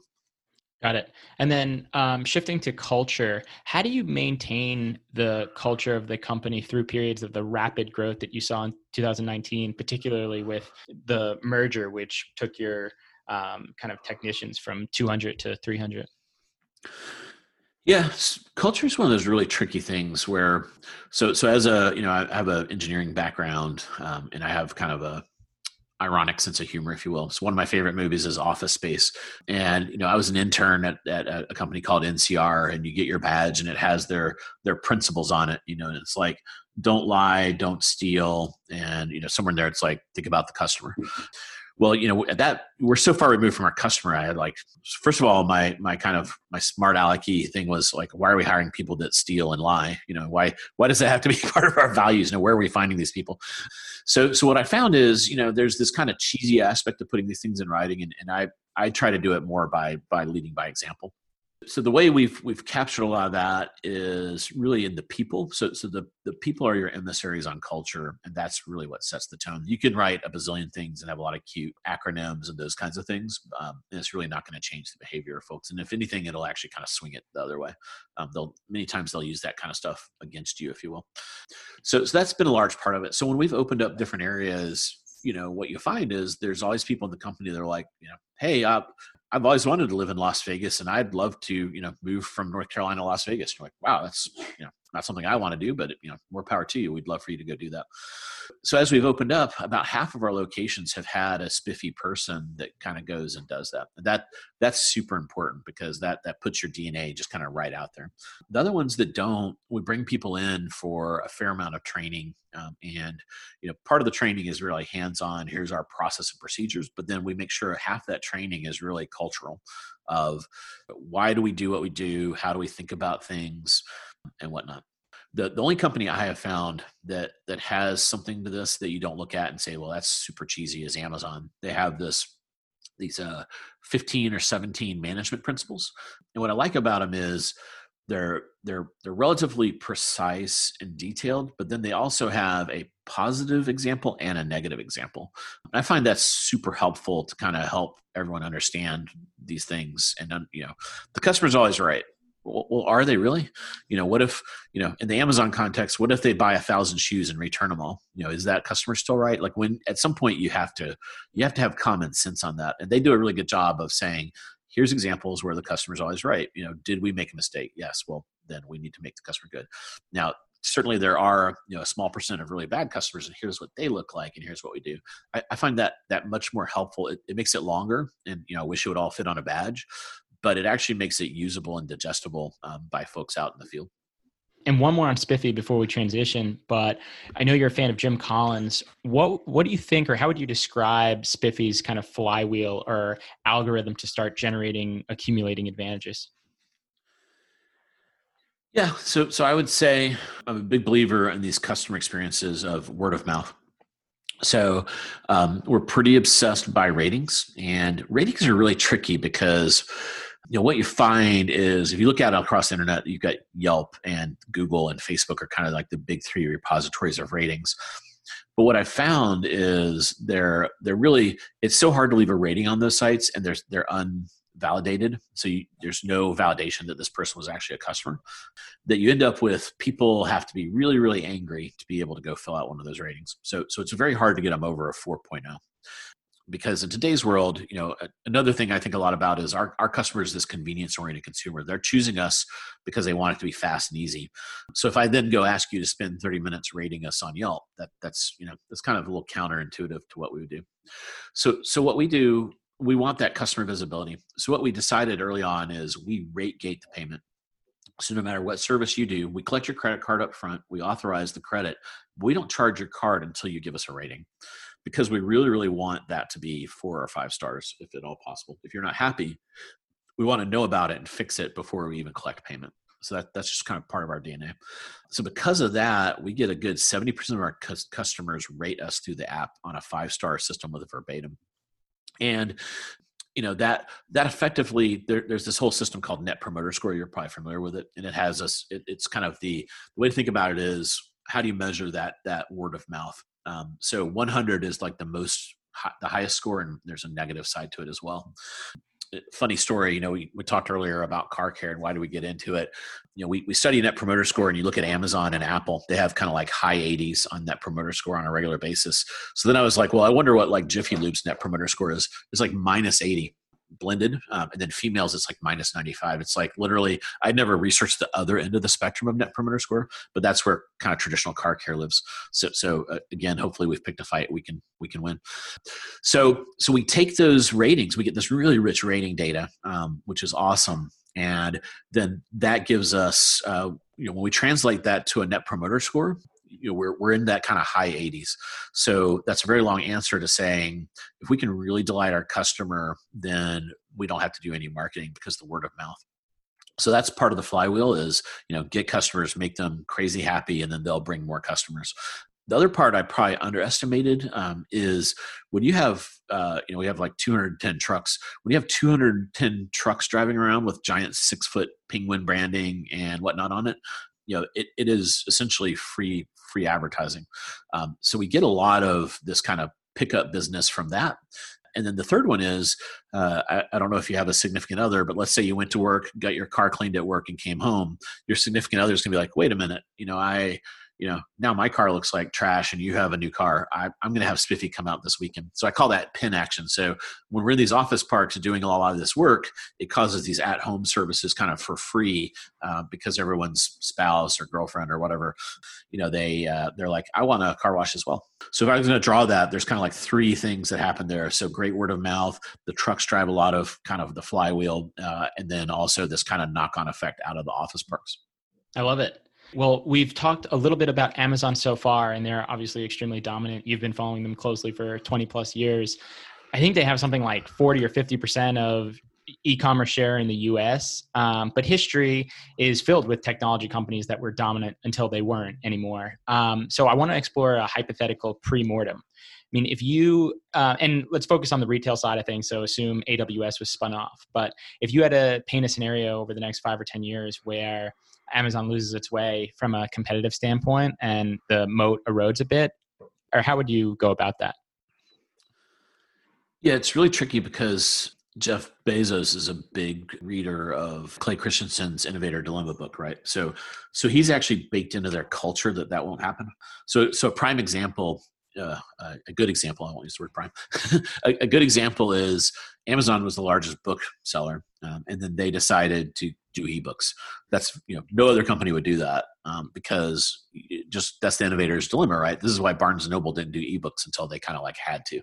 Got it. And then um, shifting to culture, how do you maintain the culture of the company through periods of the rapid growth that you saw in 2019, particularly with the merger, which took your um, kind of technicians from 200 to 300? Yeah, culture is one of those really tricky things where, so so as a you know I have an engineering background um, and I have kind of a ironic sense of humor, if you will. So one of my favorite movies is Office Space, and you know I was an intern at, at a company called NCR, and you get your badge and it has their their principles on it. You know, and it's like don't lie, don't steal, and you know somewhere in there it's like think about the customer well you know that we're so far removed from our customer i had like first of all my my kind of my smart alecky thing was like why are we hiring people that steal and lie? You know why why does that have to be [LAUGHS] part of our values? You know where are we finding these people? So so what i found is you know there's this kind of cheesy aspect of putting these things in writing and, and i i try to do it more by by leading by example So the way we've we've captured a lot of that is really in the people. So so the the people are your emissaries on culture, and that's really what sets the tone. You can write a bazillion things and have a lot of cute acronyms and those kinds of things, um, and it's really not going to change the behavior of folks. And if anything, it'll actually kind of swing it the other way. Um, they'll many times they'll use that kind of stuff against you, if you will. So so that's been a large part of it. So when we've opened up different areas you know what you find is there's always people in the company that are like you know hey uh, I've always wanted to live in Las Vegas and I'd love to, you know, move from North Carolina to Las Vegas. You're like, wow, that's, you know, not something I want to do, but, you know, more power to you. We'd love for you to go do that. So as we've opened up, about half of our locations have had a spiffy person that kind of goes and does that. That that's super important because that that puts your DNA just kind of right out there. The other ones that don't, we bring people in for a fair amount of training um, and you know, part of the training is really hands-on. Here's our process and procedures, but then we make sure half that training is really cultural. Of why do we do what we do? How do we think about things, and whatnot. The, the only company I have found that that has something to this that you don't look at and say, well, that's super cheesy is Amazon. They have this these uh, 15 or 17 management principles. And what I like about them is they're they're they're relatively precise and detailed but then they also have a positive example and a negative example and i find that's super helpful to kind of help everyone understand these things and you know the customer's always right well, are they really you know what if you know in the amazon context what if they buy a thousand shoes and return them all you know is that customer still right like when at some point you have to you have to have common sense on that and they do a really good job of saying here's examples where the customer's always right. You know, did we make a mistake? Yes. Well, then we need to make the customer good. Now, certainly there are you know a small percent of really bad customers, and here's what they look like, and here's what we do. I, I find that that much more helpful. It, it, makes it longer, and you know, I wish it would all fit on a badge, but it actually makes it usable and digestible um, by folks out in the field and one more on Spiffy before we transition. But I know you're a fan of Jim Collins. What what do you think, or how would you describe Spiffy's kind of flywheel or algorithm to start generating accumulating advantages? Yeah, so so I would say I'm a big believer in these customer experiences of word of mouth. So um, we're pretty obsessed by ratings, and ratings are really tricky because you know what you find is if you look at it across the internet you've got yelp and google and facebook are kind of like the big three repositories of ratings. But what i found is they're they're really it's so hard to leave a rating on those sites and they're they're unvalidated. So you, there's no validation that this person was actually a customer that you end up with people have to be really really angry to be able to go fill out one of those ratings. So so it's very hard to get them over a 4.0 because in today's world you know another thing i think a lot about is our, our customers this convenience oriented consumer. They're choosing us because they want it to be fast and easy. So if i then go ask you to spend 30 minutes rating us on yelp that that's you know that's kind of a little counterintuitive to what we would do. So so what we do we want that customer visibility. So what we decided early on is we rate gate the payment. So no matter what service you do, we collect your credit card up front, we authorize the credit. We don't charge your card until you give us a rating because we really, really want that to be four or five stars if at all possible. If you're not happy, we want to know about it and fix it before we even collect payment. So that, that's just kind of part of our DNA. So because of that, we get a good 70% of our cu- customers rate us through the app on a five star system with a verbatim. And you know that that effectively there, there's this whole system called net promoter score you're probably familiar with it and it has us it, it's kind of the, the way to think about it is how do you measure that that word of mouth um, so 100 is like the most the highest score, and there's a negative side to it as well. Uh, funny story, you know, we, we talked earlier about car care and why do we get into it? You know, we, we study net promoter score and you look at Amazon and Apple, they have kind of like high 80s on net promoter score on a regular basis. So then I was like, well, I wonder what like Jiffy Lube's net promoter score is. It's like minus 80 blended um, and then females it's like minus 95 it's like literally i never researched the other end of the spectrum of net promoter score but that's where kind of traditional car care lives. So so uh, again hopefully we've picked a fight we can we can win. So so we take those ratings we get this really rich rating data um, which is awesome and then that gives us uh, you know when we translate that to a net promoter score you know we're, we're in that kind of high 80s so that's a very long answer to saying if we can really delight our customer then we don't have to do any marketing because the word of mouth. So that's part of the flywheel is you know get customers make them crazy happy and then they'll bring more customers. The other part I probably underestimated um, is when you have, uh, you know, we have like 210 trucks. When you have 210 trucks driving around with giant six foot penguin branding and whatnot on it, you know, it, it is essentially free free advertising. Um, so we get a lot of this kind of pickup business from that. And then the third one is uh, I, I, don't know if you have a significant other, but let's say you went to work, got your car cleaned at work, and came home. Your significant other is going to be like, wait a minute, you know, I you know, now my car looks like trash and you have a new car. I, am going to have Spiffy come out this weekend. So I call that pin action. So when we're in these office parks doing a lot of this work, it causes these at home services kind of for free uh, because everyone's spouse or girlfriend or whatever, you know, they, uh, they're like, I want a car wash as well. So if I was going to draw that, there's kind of like three things that happen there. So great word of mouth, the trucks drive a lot of kind of the flywheel, uh, and then also this kind of knock on effect out of the office parks. I love it. Well, we've talked a little bit about Amazon so far, and they're obviously extremely dominant. You've been following them closely for 20 plus years. I think they have something like 40 or 50% of e-commerce share in the US. Um, but history is filled with technology companies that were dominant until they weren't anymore. Um, so I want to explore a hypothetical pre-mortem. I mean, if you uh, and let's focus on the retail side of things. So assume AWS was spun off. But if you had to paint a scenario over the next five or ten years where Amazon loses its way from a competitive standpoint and the moat erodes a bit? Or how would you go about that? Yeah, it's really tricky because Jeff Bezos is a big reader of Clay Christensen's Innovator Dilemma book, right? So, so he's actually baked into their culture that that won't happen. So, so a prime example, uh, a good example, I won't use the word prime. [LAUGHS] a, a, good example is Amazon was the largest book seller, um, and then they decided to do ebooks. That's you know no other company would do that um, because just that's the innovator's dilemma, right? This is why Barnes and Noble didn't do ebooks until they kind of like had to.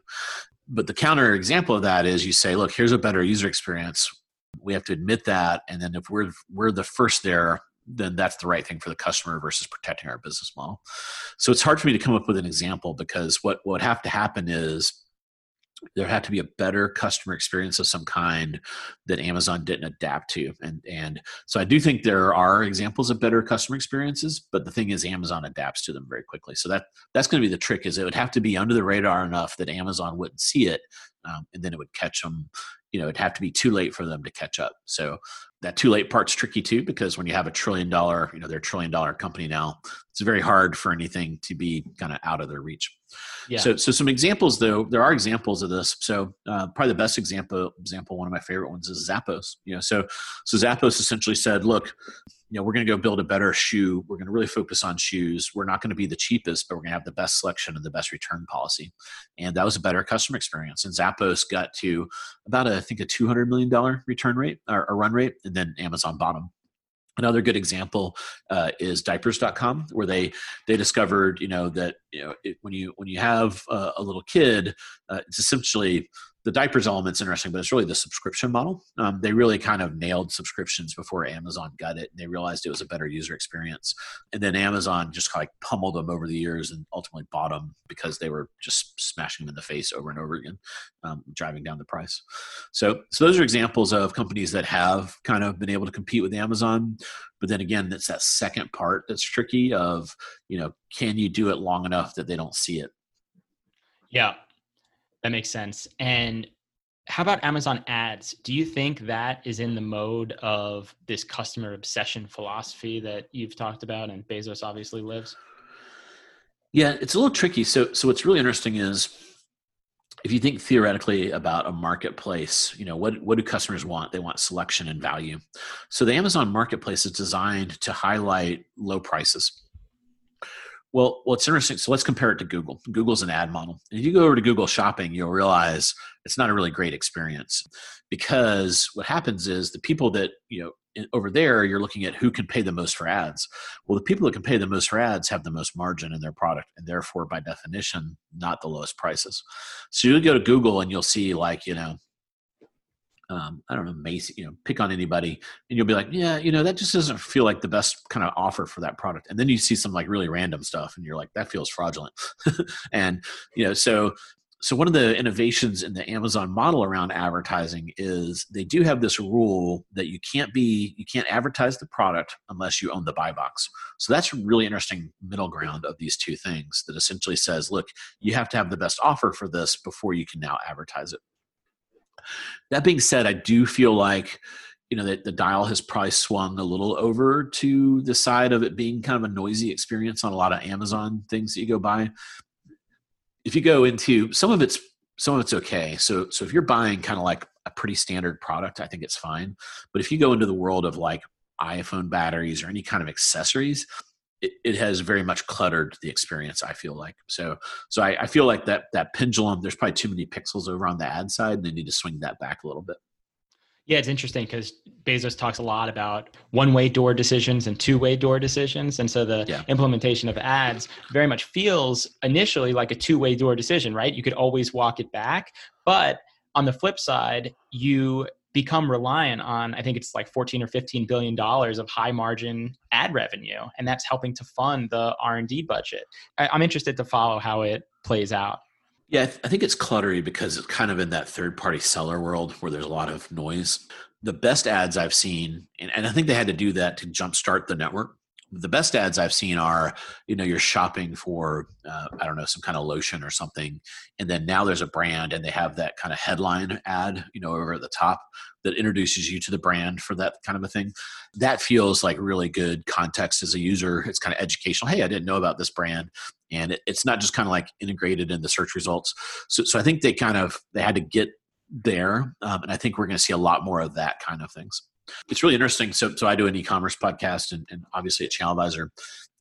But the counter example of that is you say, look, here's a better user experience. We have to admit that, and then if we're we're the first there, then that's the right thing for the customer versus protecting our business model. So it's hard for me to come up with an example because what would have to happen is there had to be a better customer experience of some kind that Amazon didn't adapt to. And and so I do think there are examples of better customer experiences, but the thing is Amazon adapts to them very quickly. So that that's going to be the trick is it would have to be under the radar enough that Amazon wouldn't see it um, and then it would catch them you know it'd have to be too late for them to catch up. So that too late part's tricky too because when you have a trillion dollar you know they're a trillion dollar company now it's very hard for anything to be kind of out of their reach. Yeah. so so some examples though there are examples of this. So uh, probably the best example example one of my favorite ones is zappos you know. So so zappos essentially said look you know we're going to go build a better shoe. We're going to really focus on shoes. We're not going to be the cheapest but we're going to have the best selection and the best return policy. And that was a better customer experience. And zappos got to about a, I think a 200 million dollar return rate or, a run rate and then amazon bought them Another good example uh, is diapers.com, where they they discovered you know that you know it, when you when you have a, a little kid, uh, it's essentially the diapers element's interesting, but it's really the subscription model. Um, they really kind of nailed subscriptions before Amazon got it. And they realized it was a better user experience. And then Amazon just like pummeled them over the years and ultimately bought them because they were just smashing them in the face over and over again, um, driving down the price. So, so those are examples of companies that have kind of been able to compete with Amazon. But then again, that's that second part that's tricky of, you know, can you do it long enough that they don't see it? Yeah, that makes sense. And how about Amazon ads? Do you think that is in the mode of this customer obsession philosophy that you've talked about and Bezos obviously lives? Yeah, it's a little tricky. So so what's really interesting is if you think theoretically about a marketplace, you know, what what do customers want? They want selection and value. So the Amazon marketplace is designed to highlight low prices well, well, it's interesting. So let's compare it to Google. Google's an ad model. If you go over to Google Shopping, you'll realize it's not a really great experience because what happens is the people that you know over there, you're looking at who can pay the most for ads. Well, the people that can pay the most for ads have the most margin in their product, and therefore, by definition, not the lowest prices. So you'll go to Google and you'll see like you know um, I don't know, Macy, you know, pick on anybody, and you'll be like, yeah, you know, that just doesn't feel like the best kind of offer for that product. And then you see some like really random stuff, and you're like, that feels fraudulent. [LAUGHS] and you know, so so one of the innovations in the Amazon model around advertising is they do have this rule that you can't be you can't advertise the product unless you own the buy box. So that's really interesting middle ground of these two things that essentially says, look, you have to have the best offer for this before you can now advertise it. That being said, I do feel like you know that the dial has probably swung a little over to the side of it being kind of a noisy experience on a lot of Amazon things that you go buy if you go into some of it's some of it's okay. So so if you're buying kind of like a pretty standard product, I think it's fine. But if you go into the world of like iPhone batteries or any kind of accessories, it, it has very much cluttered the experience. I feel like so so I, I feel like that that pendulum. There's probably too many pixels over on the ad side, and they need to swing that back a little bit. Yeah, it's interesting because Bezos talks a lot about one way door decisions and two way door decisions. And so the yeah. implementation of ads very much feels initially like a two way door decision, right? You could always walk it back. But on the flip side, you become reliant on i think it's like 14 or 15 billion dollars of high margin ad revenue and that's helping to fund the r&d budget I, i'm interested to follow how it plays out yeah, I, th- I think it's cluttery because it's kind of in that third party seller world where there's a lot of noise. The best ads I've seen, and, and I think they had to do that to jumpstart the network. The best ads I've seen are, you know, you're shopping for, uh, I don't know, some kind of lotion or something, and then now there's a brand and they have that kind of headline ad, you know, over at the top that introduces you to the brand for that kind of a thing. That feels like really good context as a user. It's kind of educational. Hey, I didn't know about this brand and it, it's not just kind of like integrated in the search results. So, so I think they kind of they had to get there, um, and I think we're going to see a lot more of that kind of things. It's really interesting. So, so I do an e-commerce podcast, and, and obviously at ChannelAdvisor,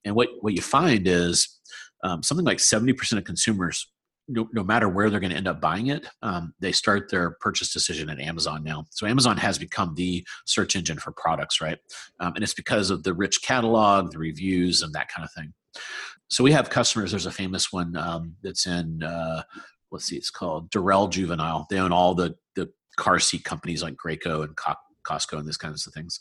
and what what you find is um, something like seventy percent of consumers no, no, matter where they're going to end up buying it, um, they start their purchase decision at Amazon now. So Amazon has become the search engine for products, right? Um, and it's because of the rich catalog, the reviews, and that kind of thing so we have customers. There's a famous one um, that's in uh, let's see, it's called Dorel Juvenile. They own all the the car seat companies like Graco and Co- Cosco and these kinds of things.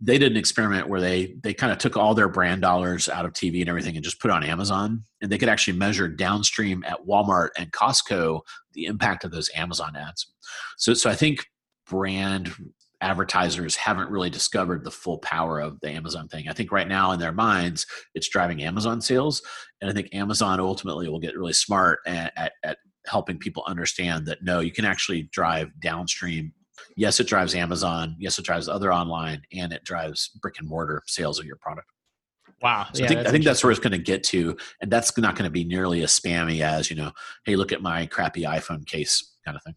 They did an experiment where they they kind of took all their brand dollars out of TV and everything and just put on Amazon, and they could actually measure downstream at Walmart and Costco the impact of those Amazon ads. So so I think brand advertisers haven't really discovered the full power of the Amazon thing. I think right now in their minds, it's driving Amazon sales. And I think Amazon ultimately will get really smart at, at, at helping people understand that no, you can actually drive downstream. Yes, it drives Amazon. Yes, it drives other online and it drives brick and mortar sales of your product. Wow. So yeah, I think, I think that's where it's going to get to. And that's not going to be nearly as spammy as, you know, hey, look at my crappy iPhone case kind of thing.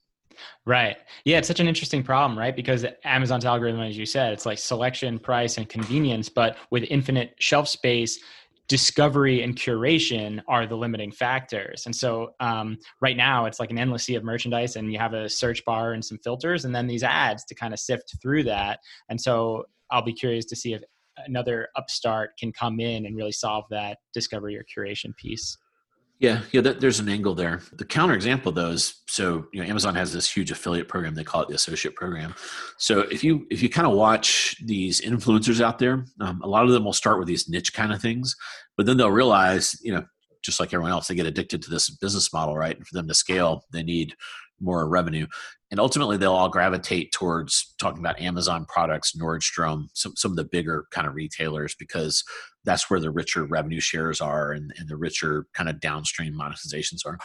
Right. Yeah, it's such an interesting problem, right? Because Amazon's algorithm, as you said, it's like selection, price, and convenience, but with infinite shelf space, discovery and curation are the limiting factors. And so um, right now it's like an endless sea of merchandise and you have a search bar and some filters and then these ads to kind of sift through that. And so I'll be curious to see if another upstart can come in and really solve that discovery or curation piece. Yeah, yeah, that, there's an angle there. The counterexample, though, is so you know Amazon has this huge affiliate program. They call it the associate program. So if you if you kind of watch these influencers out there, um, a lot of them will start with these niche kind of things, but then they'll realize, you know, just like everyone else, they get addicted to this business model, right? And for them to scale, they need more revenue. And ultimately, they'll all gravitate towards talking about Amazon products, Nordstrom, some, some of the bigger kind of retailers, because that's where the richer revenue shares are and, and the richer kind of downstream monetizations are.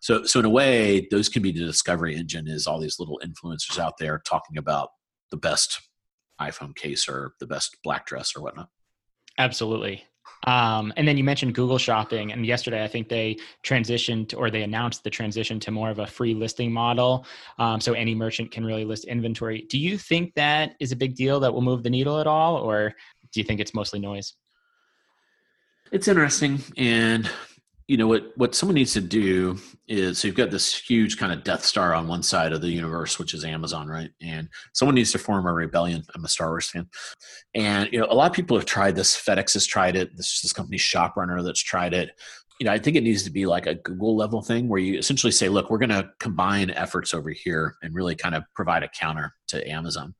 So, so in a way, those can be the discovery engine is all these little influencers out there talking about the best iPhone case or the best black dress or whatnot. Absolutely. Um, and then you mentioned Google Shopping, and yesterday I think they transitioned or they announced the transition to more of a free listing model, um, so any merchant can really list inventory. Do you think that is a big deal that will move the needle at all, or do you think it's mostly noise? It's interesting, and you know what what someone needs to do is so you've got this huge kind of death star on one side of the universe which is amazon right? And someone needs to form a rebellion. I'm a star wars fan. And you know a lot of people have tried this. Fedex has tried it. This this company shoprunner that's tried it. You know i think it needs to be like a google level thing where you essentially say look we're going to combine efforts over here and really kind of provide a counter to amazon.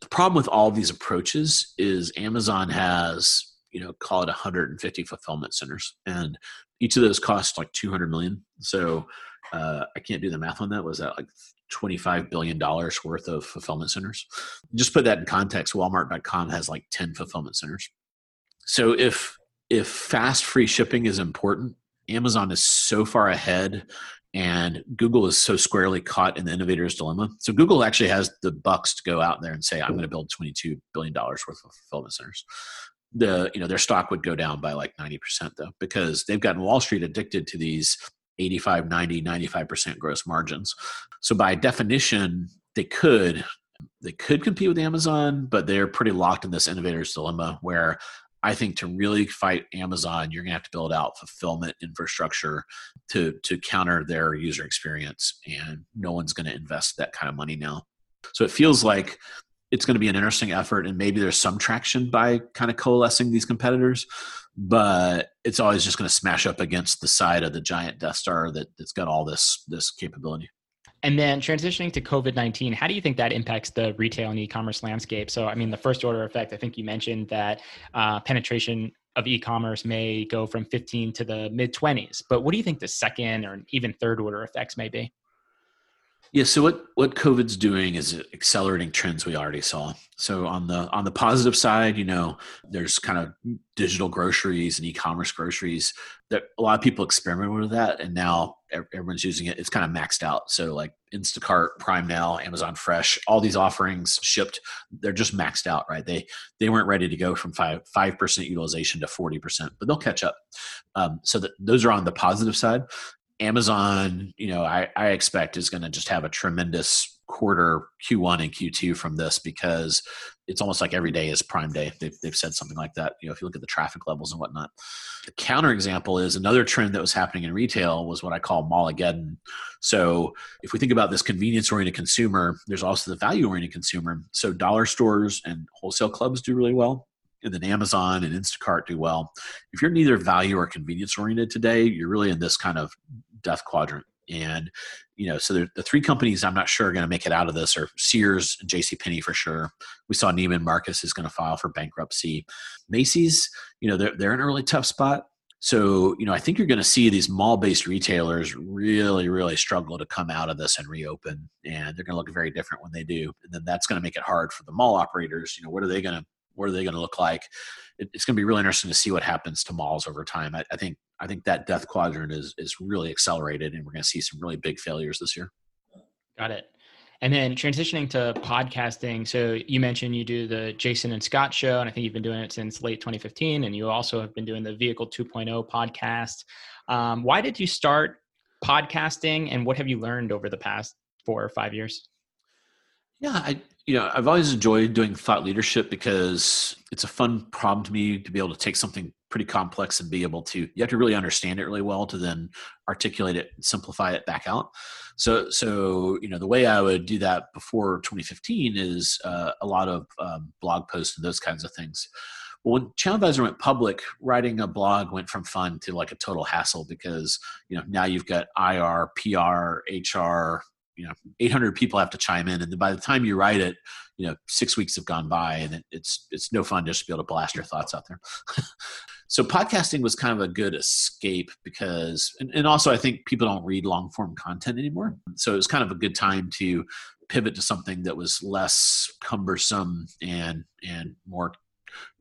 The problem with all these approaches is amazon has you know call it 150 fulfillment centers and each of those costs like 200 million so uh, I can't do the math on that. Was that like $25 billion worth of fulfillment centers? Just put that in context. Walmart.com has like 10 fulfillment centers. So if if fast free shipping is important, Amazon is so far ahead and Google is so squarely caught in the innovator's dilemma. So Google actually has the bucks to go out there and say, I'm going to build $22 billion worth of fulfillment centers. The, you know, their stock would go down by like 90% though, because they've gotten Wall Street addicted to these 85, 90, 95% gross margins. So by definition, they could they could compete with Amazon, but they're pretty locked in this innovator's dilemma where I think to really fight Amazon, you're going to have to build out fulfillment infrastructure to to counter their user experience, and no one's going to invest that kind of money now. So it feels like it's going to be an interesting effort, and maybe there's some traction by kind of coalescing these competitors, but it's always just going to smash up against the side of the giant Death Star that, that's got all this this capability. And then transitioning to COVID 19, how do you think that impacts the retail and e commerce landscape? So, I mean, the first order effect, I think you mentioned that uh, penetration of e commerce may go from 15 to the mid 20s. But what do you think the second or even third order effects may be? Yeah. So what what COVID's doing is accelerating trends we already saw. So on the on the positive side, you know, there's kind of digital groceries and e-commerce groceries that a lot of people experimented with that, and now everyone's using it. It's kind of maxed out. So like Instacart, Prime Now, Amazon Fresh, all these offerings shipped, they're just maxed out, right? They they weren't ready to go from five five percent utilization to forty percent, but they'll catch up. Um, so that those are on the positive side. Amazon, you know, I, I expect is going to just have a tremendous quarter Q1 and Q2 from this because it's almost like every day is Prime Day. They've, they've said something like that. You know, if you look at the traffic levels and whatnot. The counter example is another trend that was happening in retail was what I call Mallageddon. So if we think about this convenience oriented consumer, there's also the value oriented consumer. So dollar stores and wholesale clubs do really well and then Amazon and Instacart do well. If you're neither value or convenience oriented today, you're really in this kind of death quadrant. And you know, so the three companies I'm not sure are going to make it out of this are Sears and J.C. Penney for sure. We saw Neiman Marcus is going to file for bankruptcy. Macy's, you know, they're they're in a really tough spot. So, you know, I think you're going to see these mall-based retailers really, really struggle to come out of this and reopen, and they're going to look very different when they do. And then that's going to make it hard for the mall operators. You know, what are they going to what are they going to look like? It, it's going to be really interesting to see what happens to malls over time. I, I think I think that death quadrant is is really accelerated, and we're going to see some really big failures this year. Got it. And then transitioning to podcasting. So you mentioned you do the Jason and Scot show, and I think you've been doing it since late 2015. And you also have been doing the Vehicle 2.0 podcast. Um, why did you start podcasting, and what have you learned over the past four or five years? Yeah, I you know I've always enjoyed doing thought leadership because it's a fun problem to me to be able to take something pretty complex and be able to you have to really understand it really well to then articulate it and simplify it back out. So so you know the way I would do that before 2015 is uh, a lot of um, blog posts and those kinds of things. Well, when ChannelAdvisor went public, writing a blog went from fun to like a total hassle because you know now you've got IR, PR, HR, you know 800 people have to chime in and by the time you write it you know six weeks have gone by and it, it's it's no fun just to be able to blast your thoughts out there. [LAUGHS] So podcasting was kind of a good escape because and, and also i think people don't read long form content anymore. So it was kind of a good time to pivot to something that was less cumbersome and and more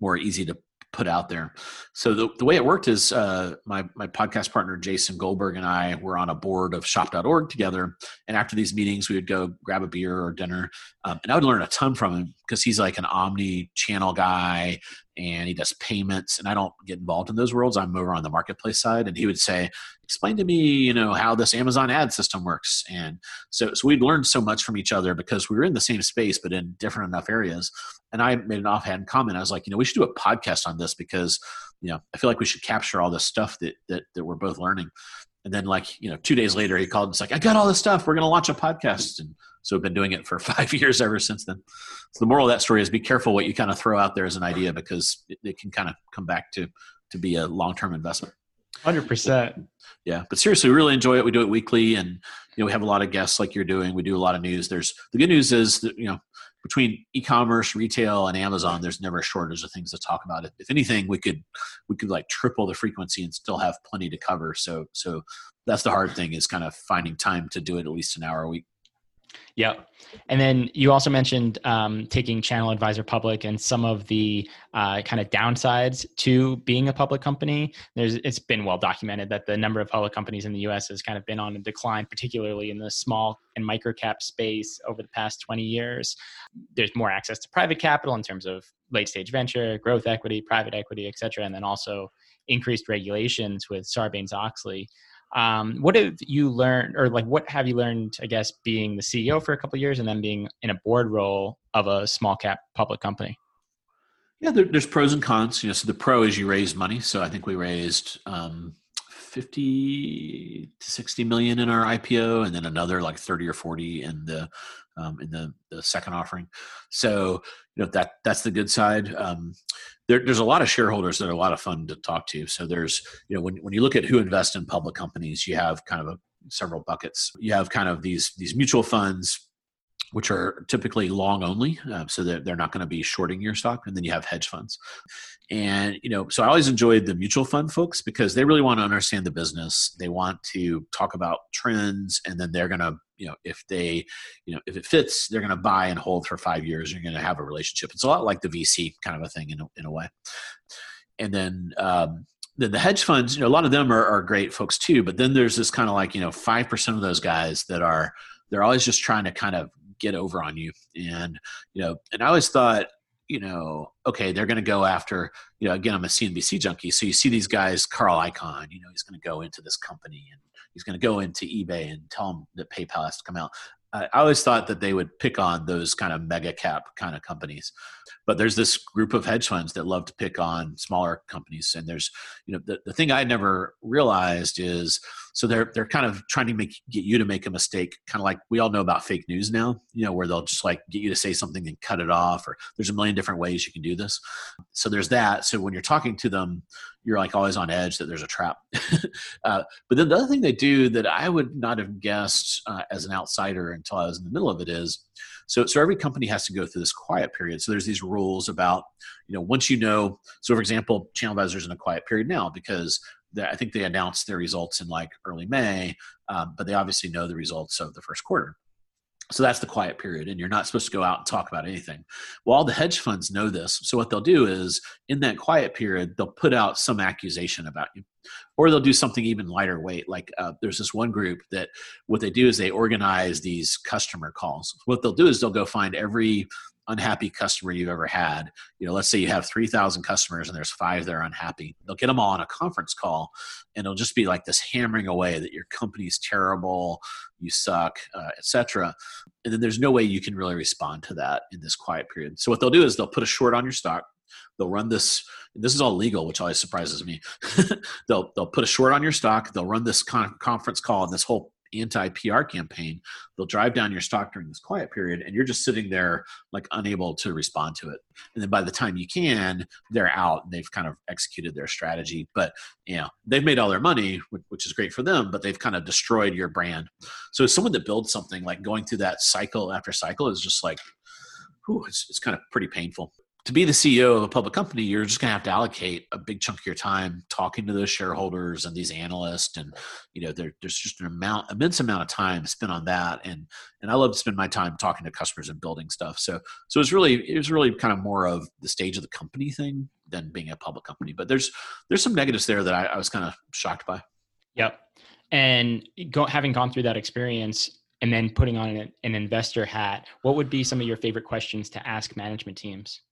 more easy to put out there. So the, the way it worked is uh, my my podcast partner Jason Goldberg and I were on a board of Shop.org together, and after these meetings, we would go grab a beer or dinner, um, and I would learn a ton from him because he's like an omni-channel guy and he does payments and i don't get involved in those worlds. I'm over on the marketplace side and he would say explain to me you know how this amazon ad system works. And so, so we'd learned so much from each other because we were in the same space but in different enough areas. And i made an offhand comment. I was like you know we should do a podcast on this because you know i feel like we should capture all this stuff that that, that we're both learning. And then like you know two days later he called and was like i got all this stuff. We're going to launch a podcast. And so we've been doing it for [LAUGHS] five years ever since then. So the moral of that story is be careful what you kind of throw out there as an idea because it, it can kind of come back to to be a long term investment. Hundred percent. Yeah, but seriously, we really enjoy it. We do it weekly, and you know we have a lot of guests like you're doing. We do a lot of news. There's the good news is that you know between e-commerce, retail, and Amazon, there's never a shortage of things to talk about. If, if anything, we could we could like triple the frequency and still have plenty to cover. So so that's the hard thing is kind of finding time to do it at least an hour a week. Yep. And then you also mentioned um, taking ChannelAdvisor public and some of the uh, kind of downsides to being a public company. There's, it's been well documented that the number of public companies in the U.S. has kind of been on a decline, particularly in the small and micro cap space over the past 20 years. There's more access to private capital in terms of late stage venture, growth equity, private equity, et cetera, and then also increased regulations with Sarbanes Oxley. Um, what have you learned, or like what have you learned? I guess being the CEO for a couple years and then being in a board role of a small cap public company. Yeah, there, there's pros and cons. You know, so the pro is you raise money. So I think we raised um, 50 to 60 million in our IPO, and then another like 30 or 40 in the um, in the, the second offering. So you know that that's the good side. Um, there, there's a lot of shareholders that are a lot of fun to talk to. So there's you know when when you look at who invest in public companies, you have kind of a, several buckets. You have kind of these these mutual funds which are typically long only, uh, so they're, they're not going to be shorting your stock. And then you have hedge funds. And, you know, so I always enjoyed the mutual fund folks because they really want to understand the business. They want to talk about trends and then they're going to, you know, if they, you know, if it fits, they're going to buy and hold for five years. You're going to have a relationship. It's a lot like the VC kind of a thing in a, in a way. And then, um, then the hedge funds, you know, a lot of them are, are great folks too, but then there's this kind of like, you know, 5% of those guys that are, they're always just trying to kind of get over on you. And, you know, and I always thought, you know, okay, they're going to go after, you know, again, I'm a CNBC junkie. So you see these guys, Carl Icahn, you know, he's going to go into this company and he's going to go into eBay and tell them that PayPal has to come out. I always thought that they would pick on those kind of mega cap kind of companies but there's this group of hedge funds that love to pick on smaller companies. And there's you know the, the thing i never realized is so they're they're kind of trying to make get you to make a mistake kind of like we all know about fake news now you know where they'll just like get you to say something and cut it off or there's a million different ways you can do this. So there's that. So when you're talking to them you're like always on edge that there's a trap. [LAUGHS] Uh, but then the other thing they do that i would not have guessed uh, as an outsider until i was in the middle of it is so, so every company has to go through this quiet period. So there's these rules about, you know, once you know, so for example, ChannelAdvisor's in a quiet period now because I think they announced their results in like early May, um, but they obviously know the results of the first quarter. So that's the quiet period, and you're not supposed to go out and talk about anything. Well, all the hedge funds know this. So what they'll do is, in that quiet period, they'll put out some accusation about you, or they'll do something even lighter weight. Like uh, there's this one group that what they do is they organize these customer calls. What they'll do is they'll go find every unhappy customer you've ever had. You know, let's say you have 3,000 customers and there's five that are unhappy. They'll get them all on a conference call and it'll just be like this hammering away that your company's terrible, you suck, uh, etc. And then there's no way you can really respond to that in this quiet period. So what they'll do is they'll put a short on your stock. They'll run this. This is all legal, which always surprises me. [LAUGHS] they'll they'll put a short on your stock. They'll run this con- conference call and this whole anti PR campaign, they'll drive down your stock during this quiet period, and you're just sitting there like unable to respond to it. And then by the time you can, they're out and they've kind of executed their strategy. But you know, they've made all their money, which is great for them, but they've kind of destroyed your brand. So someone that builds something like going through that cycle after cycle is just like, whew, it's, it's kind of pretty painful to be the CEO of a public company, you're just going to have to allocate a big chunk of your time talking to those shareholders and these analysts, and you know there, there's just an amount, immense amount of time spent on that, and and I love to spend my time talking to customers and building stuff. So so it's really it was really kind of more of the stage of the company thing than being a public company. But there's there's some negatives there that I, I was kind of shocked by. Yep, and go, having gone through that experience, and then putting on an, an, investor hat, what would be some of your favorite questions to ask management teams?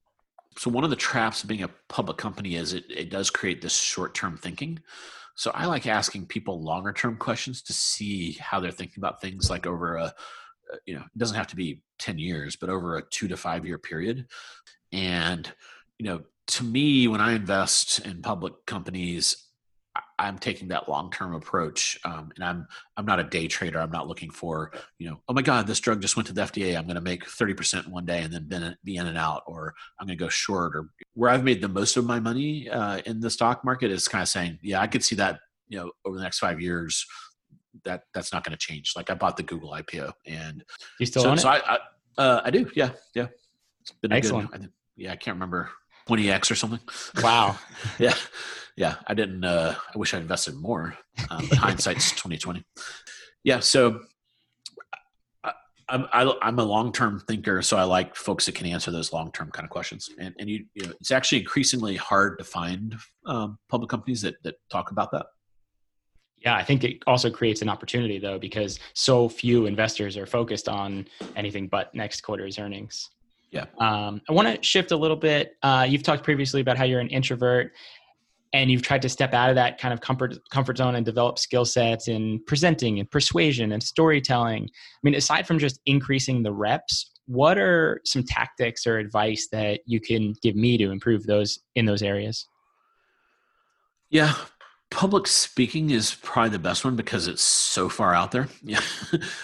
So one of the traps of being a public company is it, it does create this short-term thinking. So i like asking people longer term questions to see how they're thinking about things like over a uh, you know it doesn't have to be 10 years but over a two to five year period. And you know to me when i invest in public companies I'm taking that long term approach, um, and I'm I'm not a day trader. I'm not looking for you know, oh my God, this drug just went to the FDA. I'm going to make thirty percent one day and then be in and out, or I'm going to go short. Or where I've made the most of my money uh, in the stock market is kind of saying, yeah, I could see that you know over the next five years that that's not going to change. Like I bought the Google IPO, and you still so, own it? So I, I, uh, I do, yeah, yeah. It's been Excellent. Good, I yeah, I can't remember 20x or something. Wow. [LAUGHS] yeah, yeah. I didn't. Uh, I wish I invested more. Um, but hindsight's [LAUGHS] 2020. Yeah. So I'm, I, I'm a long-term thinker, so I like folks that can answer those long-term kind of questions. And, and you, you know, it's actually increasingly hard to find um, public companies that that talk about that. Yeah, I think it also creates an opportunity though, because so few investors are focused on anything but next quarter's earnings. Yeah. Um, I want to shift a little bit. Uh, you've talked previously about how you're an introvert, and you've tried to step out of that kind of comfort comfort zone and develop skill sets in presenting and persuasion and storytelling. I mean, aside from just increasing the reps, what are some tactics or advice that you can give me to improve those in those areas? Yeah, public speaking is probably the best one because it's so far out there. [LAUGHS] Yeah.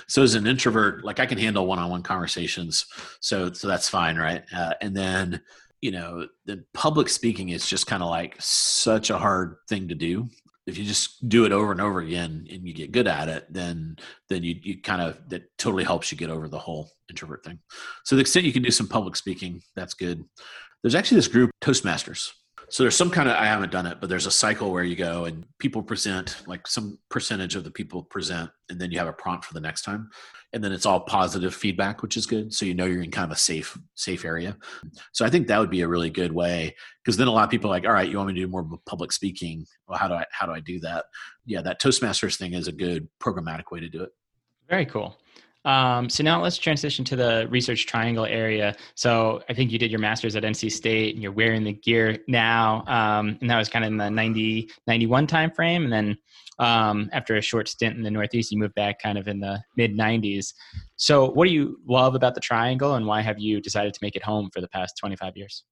so as an introvert, like I can handle one-on-one conversations, so so that's fine, right? Uh, and then you know, the public speaking is just kind of like such a hard thing to do. If you just do it over and over again and you get good at it, then then you you kind of that totally helps you get over the whole introvert thing. So the extent you can do some public speaking, that's good. There's actually this group Toastmasters so there's some kind of i haven't done it but there's a cycle where you go and people present like some percentage of the people present and then you have a prompt for the next time. And then it's all positive feedback which is good. So you know you're in kind of a safe safe area. So i think that would be a really good way because then a lot of people are like all right you want me to do more public speaking? Well how do i how do i do that? Yeah that toastmasters thing is a good programmatic way to do it. Very cool um, so now let's transition to the research triangle area. So I think you did your master's at NC State and you're wearing the gear now. Um, and that was kind of in the 90, 91 time frame. And then um, after a short stint in the Northeast, you moved back kind of in the mid 90s. So what do you love about the triangle and why have you decided to make it home for the past 25 years?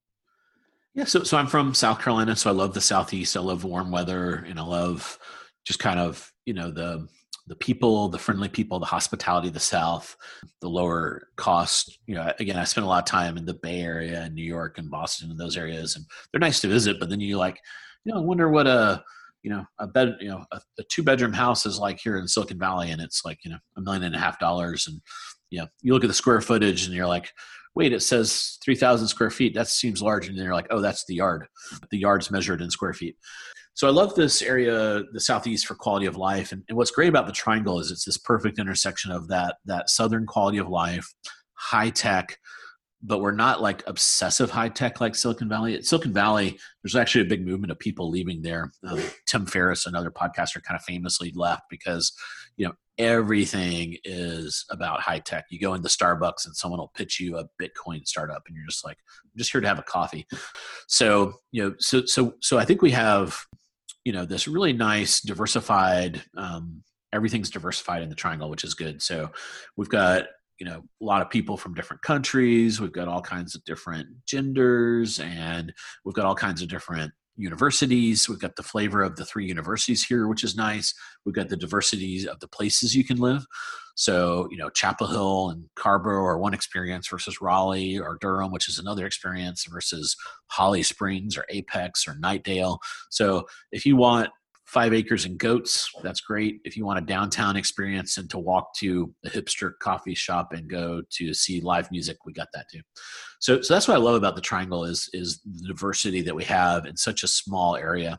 Yeah, so so I'm from South Carolina, so I love the Southeast. I love warm weather, and I love just kind of you know the the people, the friendly people, the hospitality of the South, the lower cost. You know, again, I spent a lot of time in the Bay Area and New York and Boston and those areas, and they're nice to visit. But then you like, you know, I wonder what a you know a bed you know a, a two bedroom house is like here in Silicon Valley, and it's like you know a million and a half dollars, and you know you look at the square footage and you're like. Wait, it says 3,000 square feet. That seems large. And then you're like, oh, that's the yard. The yard's measured in square feet. So I love this area, the southeast, for quality of life. And, and what's great about the triangle is it's this perfect intersection of that that southern quality of life, high tech, but we're not like obsessive high tech like Silicon Valley. At Silicon Valley, there's actually a big movement of people leaving there. Um, Tim Ferriss, another podcaster, kind of famously left because you know everything is about high tech. You go into Starbucks and someone will pitch you a Bitcoin startup, and you're just like, I'm just here to have a coffee. So you know, so so so I think we have you know this really nice diversified um, everything's diversified in the triangle which is good. So we've got you know a lot of people from different countries. We've got all kinds of different genders and we've got all kinds of different universities. We've got the flavor of the three universities here which is nice. We've got the diversity of the places you can live so, you know, Chapel Hill and Carrboro are one experience versus Raleigh or Durham, which is another experience versus Holly Springs or Apex or Knightdale. So, if you want five acres and goats, that's great. If you want a downtown experience and to walk to a hipster coffee shop and go to see live music, we got that too. So, so that's what I love about the Triangle is is the diversity that we have in such a small area.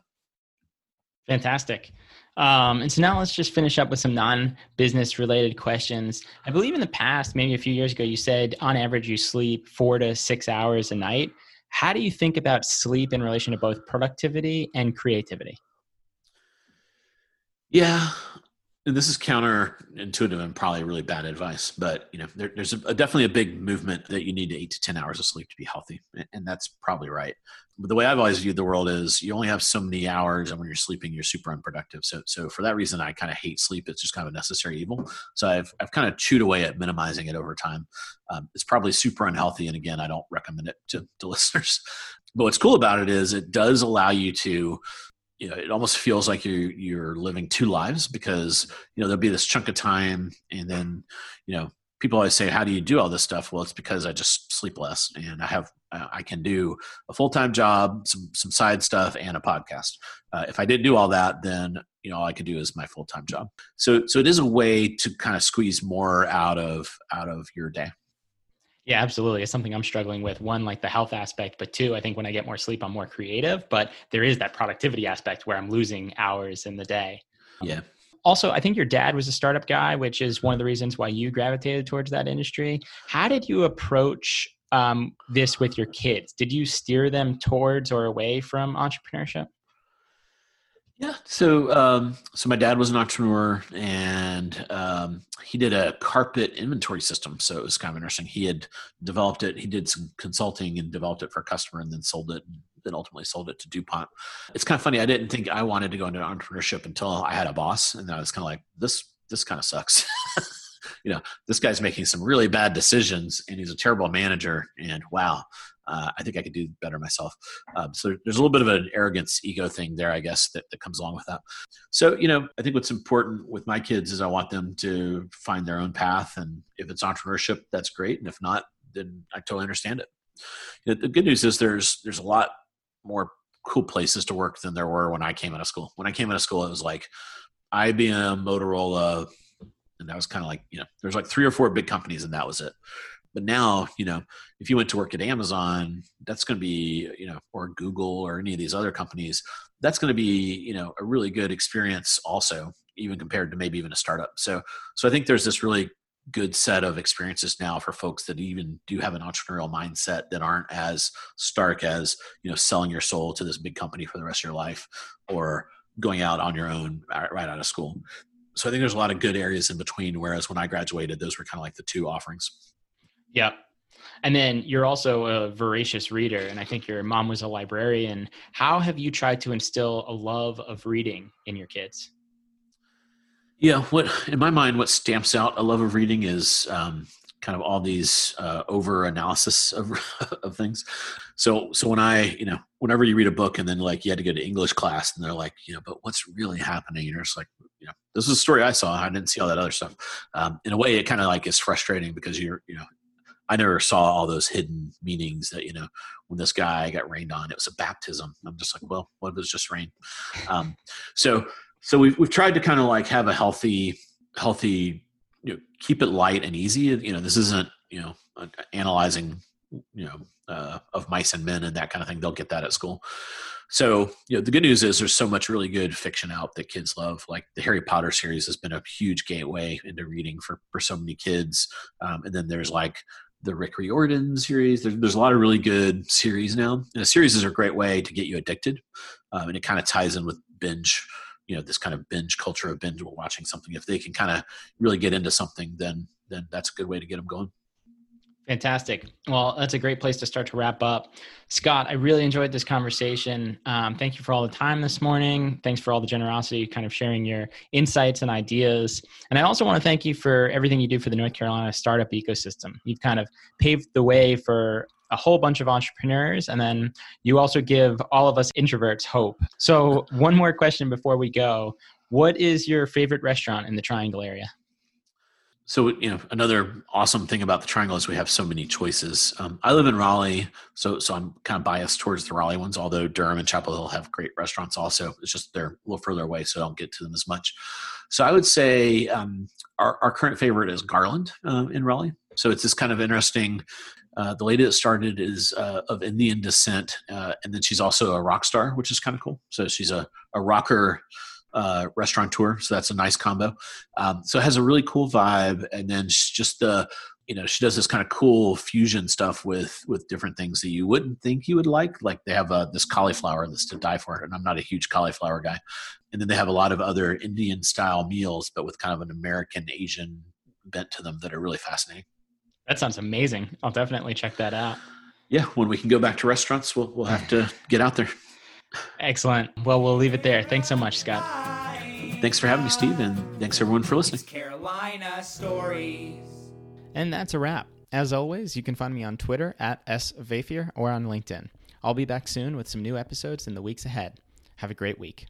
Fantastic. Um, and so now let's just finish up with some non-business related questions. I believe in the past, maybe a few years ago, you said on average you sleep four to six hours a night. How do you think about sleep in relation to both productivity and creativity? Yeah, and this is counterintuitive and probably really bad advice, but you know, there, there's a, a, definitely a big movement that you need to eight to ten hours of sleep to be healthy, and that's probably right. But the way I've always viewed the world is you only have so many hours, and when you're sleeping, you're super unproductive. So, so for that reason, I kind of hate sleep. It's just kind of a necessary evil. So I've I've kind of chewed away at minimizing it over time. Um, it's probably super unhealthy, and again, I don't recommend it to, to [LAUGHS] listeners. But what's cool about it is it does allow you to you know, it almost feels like you're you're living two lives because you know there'll be this chunk of time, and then you know people always say, "How do you do all this stuff?" Well, it's because I just sleep less, and I have I can do a full time job, some some side stuff, and a podcast. Uh, if I didn't do all that, then you know all I could do is my full time job. So so it is a way to kind of squeeze more out of out of your day. Yeah, absolutely. It's something I'm struggling with. One, like the health aspect, but two, I think when I get more sleep, I'm more creative. But there is that productivity aspect where I'm losing hours in the day. Yeah. Also, I think your dad was a startup guy, which is one of the reasons why you gravitated towards that industry. How did you approach um, this with your kids? Did you steer them towards or away from entrepreneurship? Yeah. So, um, so my dad was an entrepreneur, and um, he did a carpet inventory system. So it was kind of interesting. He had developed it. He did some consulting and developed it for a customer, and then sold it. And then ultimately sold it to DuPont. It's kind of funny. I didn't think I wanted to go into entrepreneurship until I had a boss, and I was kind of like, this this kind of sucks. [LAUGHS] you know, this guy's making some really bad decisions, and he's a terrible manager. And wow, uh, I think I could do better myself. Um, so there's a little bit of an arrogance, ego thing there, I guess, that, that comes along with that. So, you know, I think what's important with my kids is I want them to find their own path. And if it's entrepreneurship, that's great. And if not, then I totally understand it. You know, the good news is there's there's a lot more cool places to work than there were when I came out of school. When I came out of school, it was like IBM, Motorola, and that was kind of like you know there's like three or four big companies, and that was it. But now, you know, if you went to work at Amazon, that's going to be, you know, or Google or any of these other companies, that's going to be, you know, a really good experience also, even compared to maybe even a startup. So, so I think there's this really good set of experiences now for folks that even do have an entrepreneurial mindset that aren't as stark as, you know, selling your soul to this big company for the rest of your life or going out on your own uh, right out of school. So I think there's a lot of good areas in between. Whereas when I graduated, those were kind of like the two offerings. Yeah. And then you're also a voracious reader, and I think your mom was a librarian. How have you tried to instill a love of reading in your kids? Yeah, what in my mind, what stamps out a love of reading is um, kind of all these uh, over analysis of [LAUGHS] of things. So, so when I, you know, whenever you read a book and then like you had to go to English class and they're like, you know, but what's really happening? You're just like, you know, this is a story I saw. I didn't see all that other stuff. Um, in a way, it kind of like is frustrating because you're, you know, I never saw all those hidden meanings that you know when this guy got rained on, it was a baptism. I'm just like, well, what was just rain? Um, so so we've we've tried to kind of like have a healthy healthy you know keep it light and easy. You know, this isn't you know analyzing you know uh, of mice and men and that kind of thing. They'll get that at school. So, you know, the good news is there's so much really good fiction out that kids love. Like the Harry Potter series has been a huge gateway into reading for, for so many kids. Um, and then there's like the Rick Riordan series. There's, there's a lot of really good series now. And series is a great way to get you addicted, um, and it kind of ties in with binge. You know, this kind of binge culture of binge watching something. If they can kind of really get into something, then then that's a good way to get them going. Fantastic. Well, that's a great place to start to wrap up. Scott, I really enjoyed this conversation. Um, thank you for all the time this morning. Thanks for all the generosity, kind of sharing your insights and ideas. And I also want to thank you for everything you do for the North Carolina startup ecosystem. You've kind of paved the way for a whole bunch of entrepreneurs, and then you also give all of us introverts hope. So, one more question before we go What is your favorite restaurant in the Triangle area? So you know, another awesome thing about the Triangle is we have so many choices. Um, I live in Raleigh, so so I'm kind of biased towards the Raleigh ones. Although Durham and Chapel Hill have great restaurants, also it's just they're a little further away, so I don't get to them as much. So I would say um, our, our current favorite is Garland uh, in Raleigh. So it's this kind of interesting. Uh, the lady that started is uh, of Indian descent, uh, and then she's also a rock star, which is kind of cool. So she's a, a rocker uh, restaurateur, so that's a nice combo. Um, so it has a really cool vibe, and then just the you know she does this kind of cool fusion stuff with with different things that you wouldn't think you would like. Like they have uh, this cauliflower that's to die for, and I'm not a huge cauliflower guy. And then they have a lot of other Indian style meals, but with kind of an American Asian bent to them that are really fascinating. That sounds amazing. I'll definitely check that out. Yeah, when we can go back to restaurants, we'll we'll have to get out there. Excellent. Well, we'll leave it there. Thanks so much, Scott. Thanks for having me, Steve, and thanks everyone for listening. Carolina stories. And that's a wrap. As always, you can find me on Twitter at SVafier or on LinkedIn. I'll be back soon with some new episodes in the weeks ahead. Have a great week.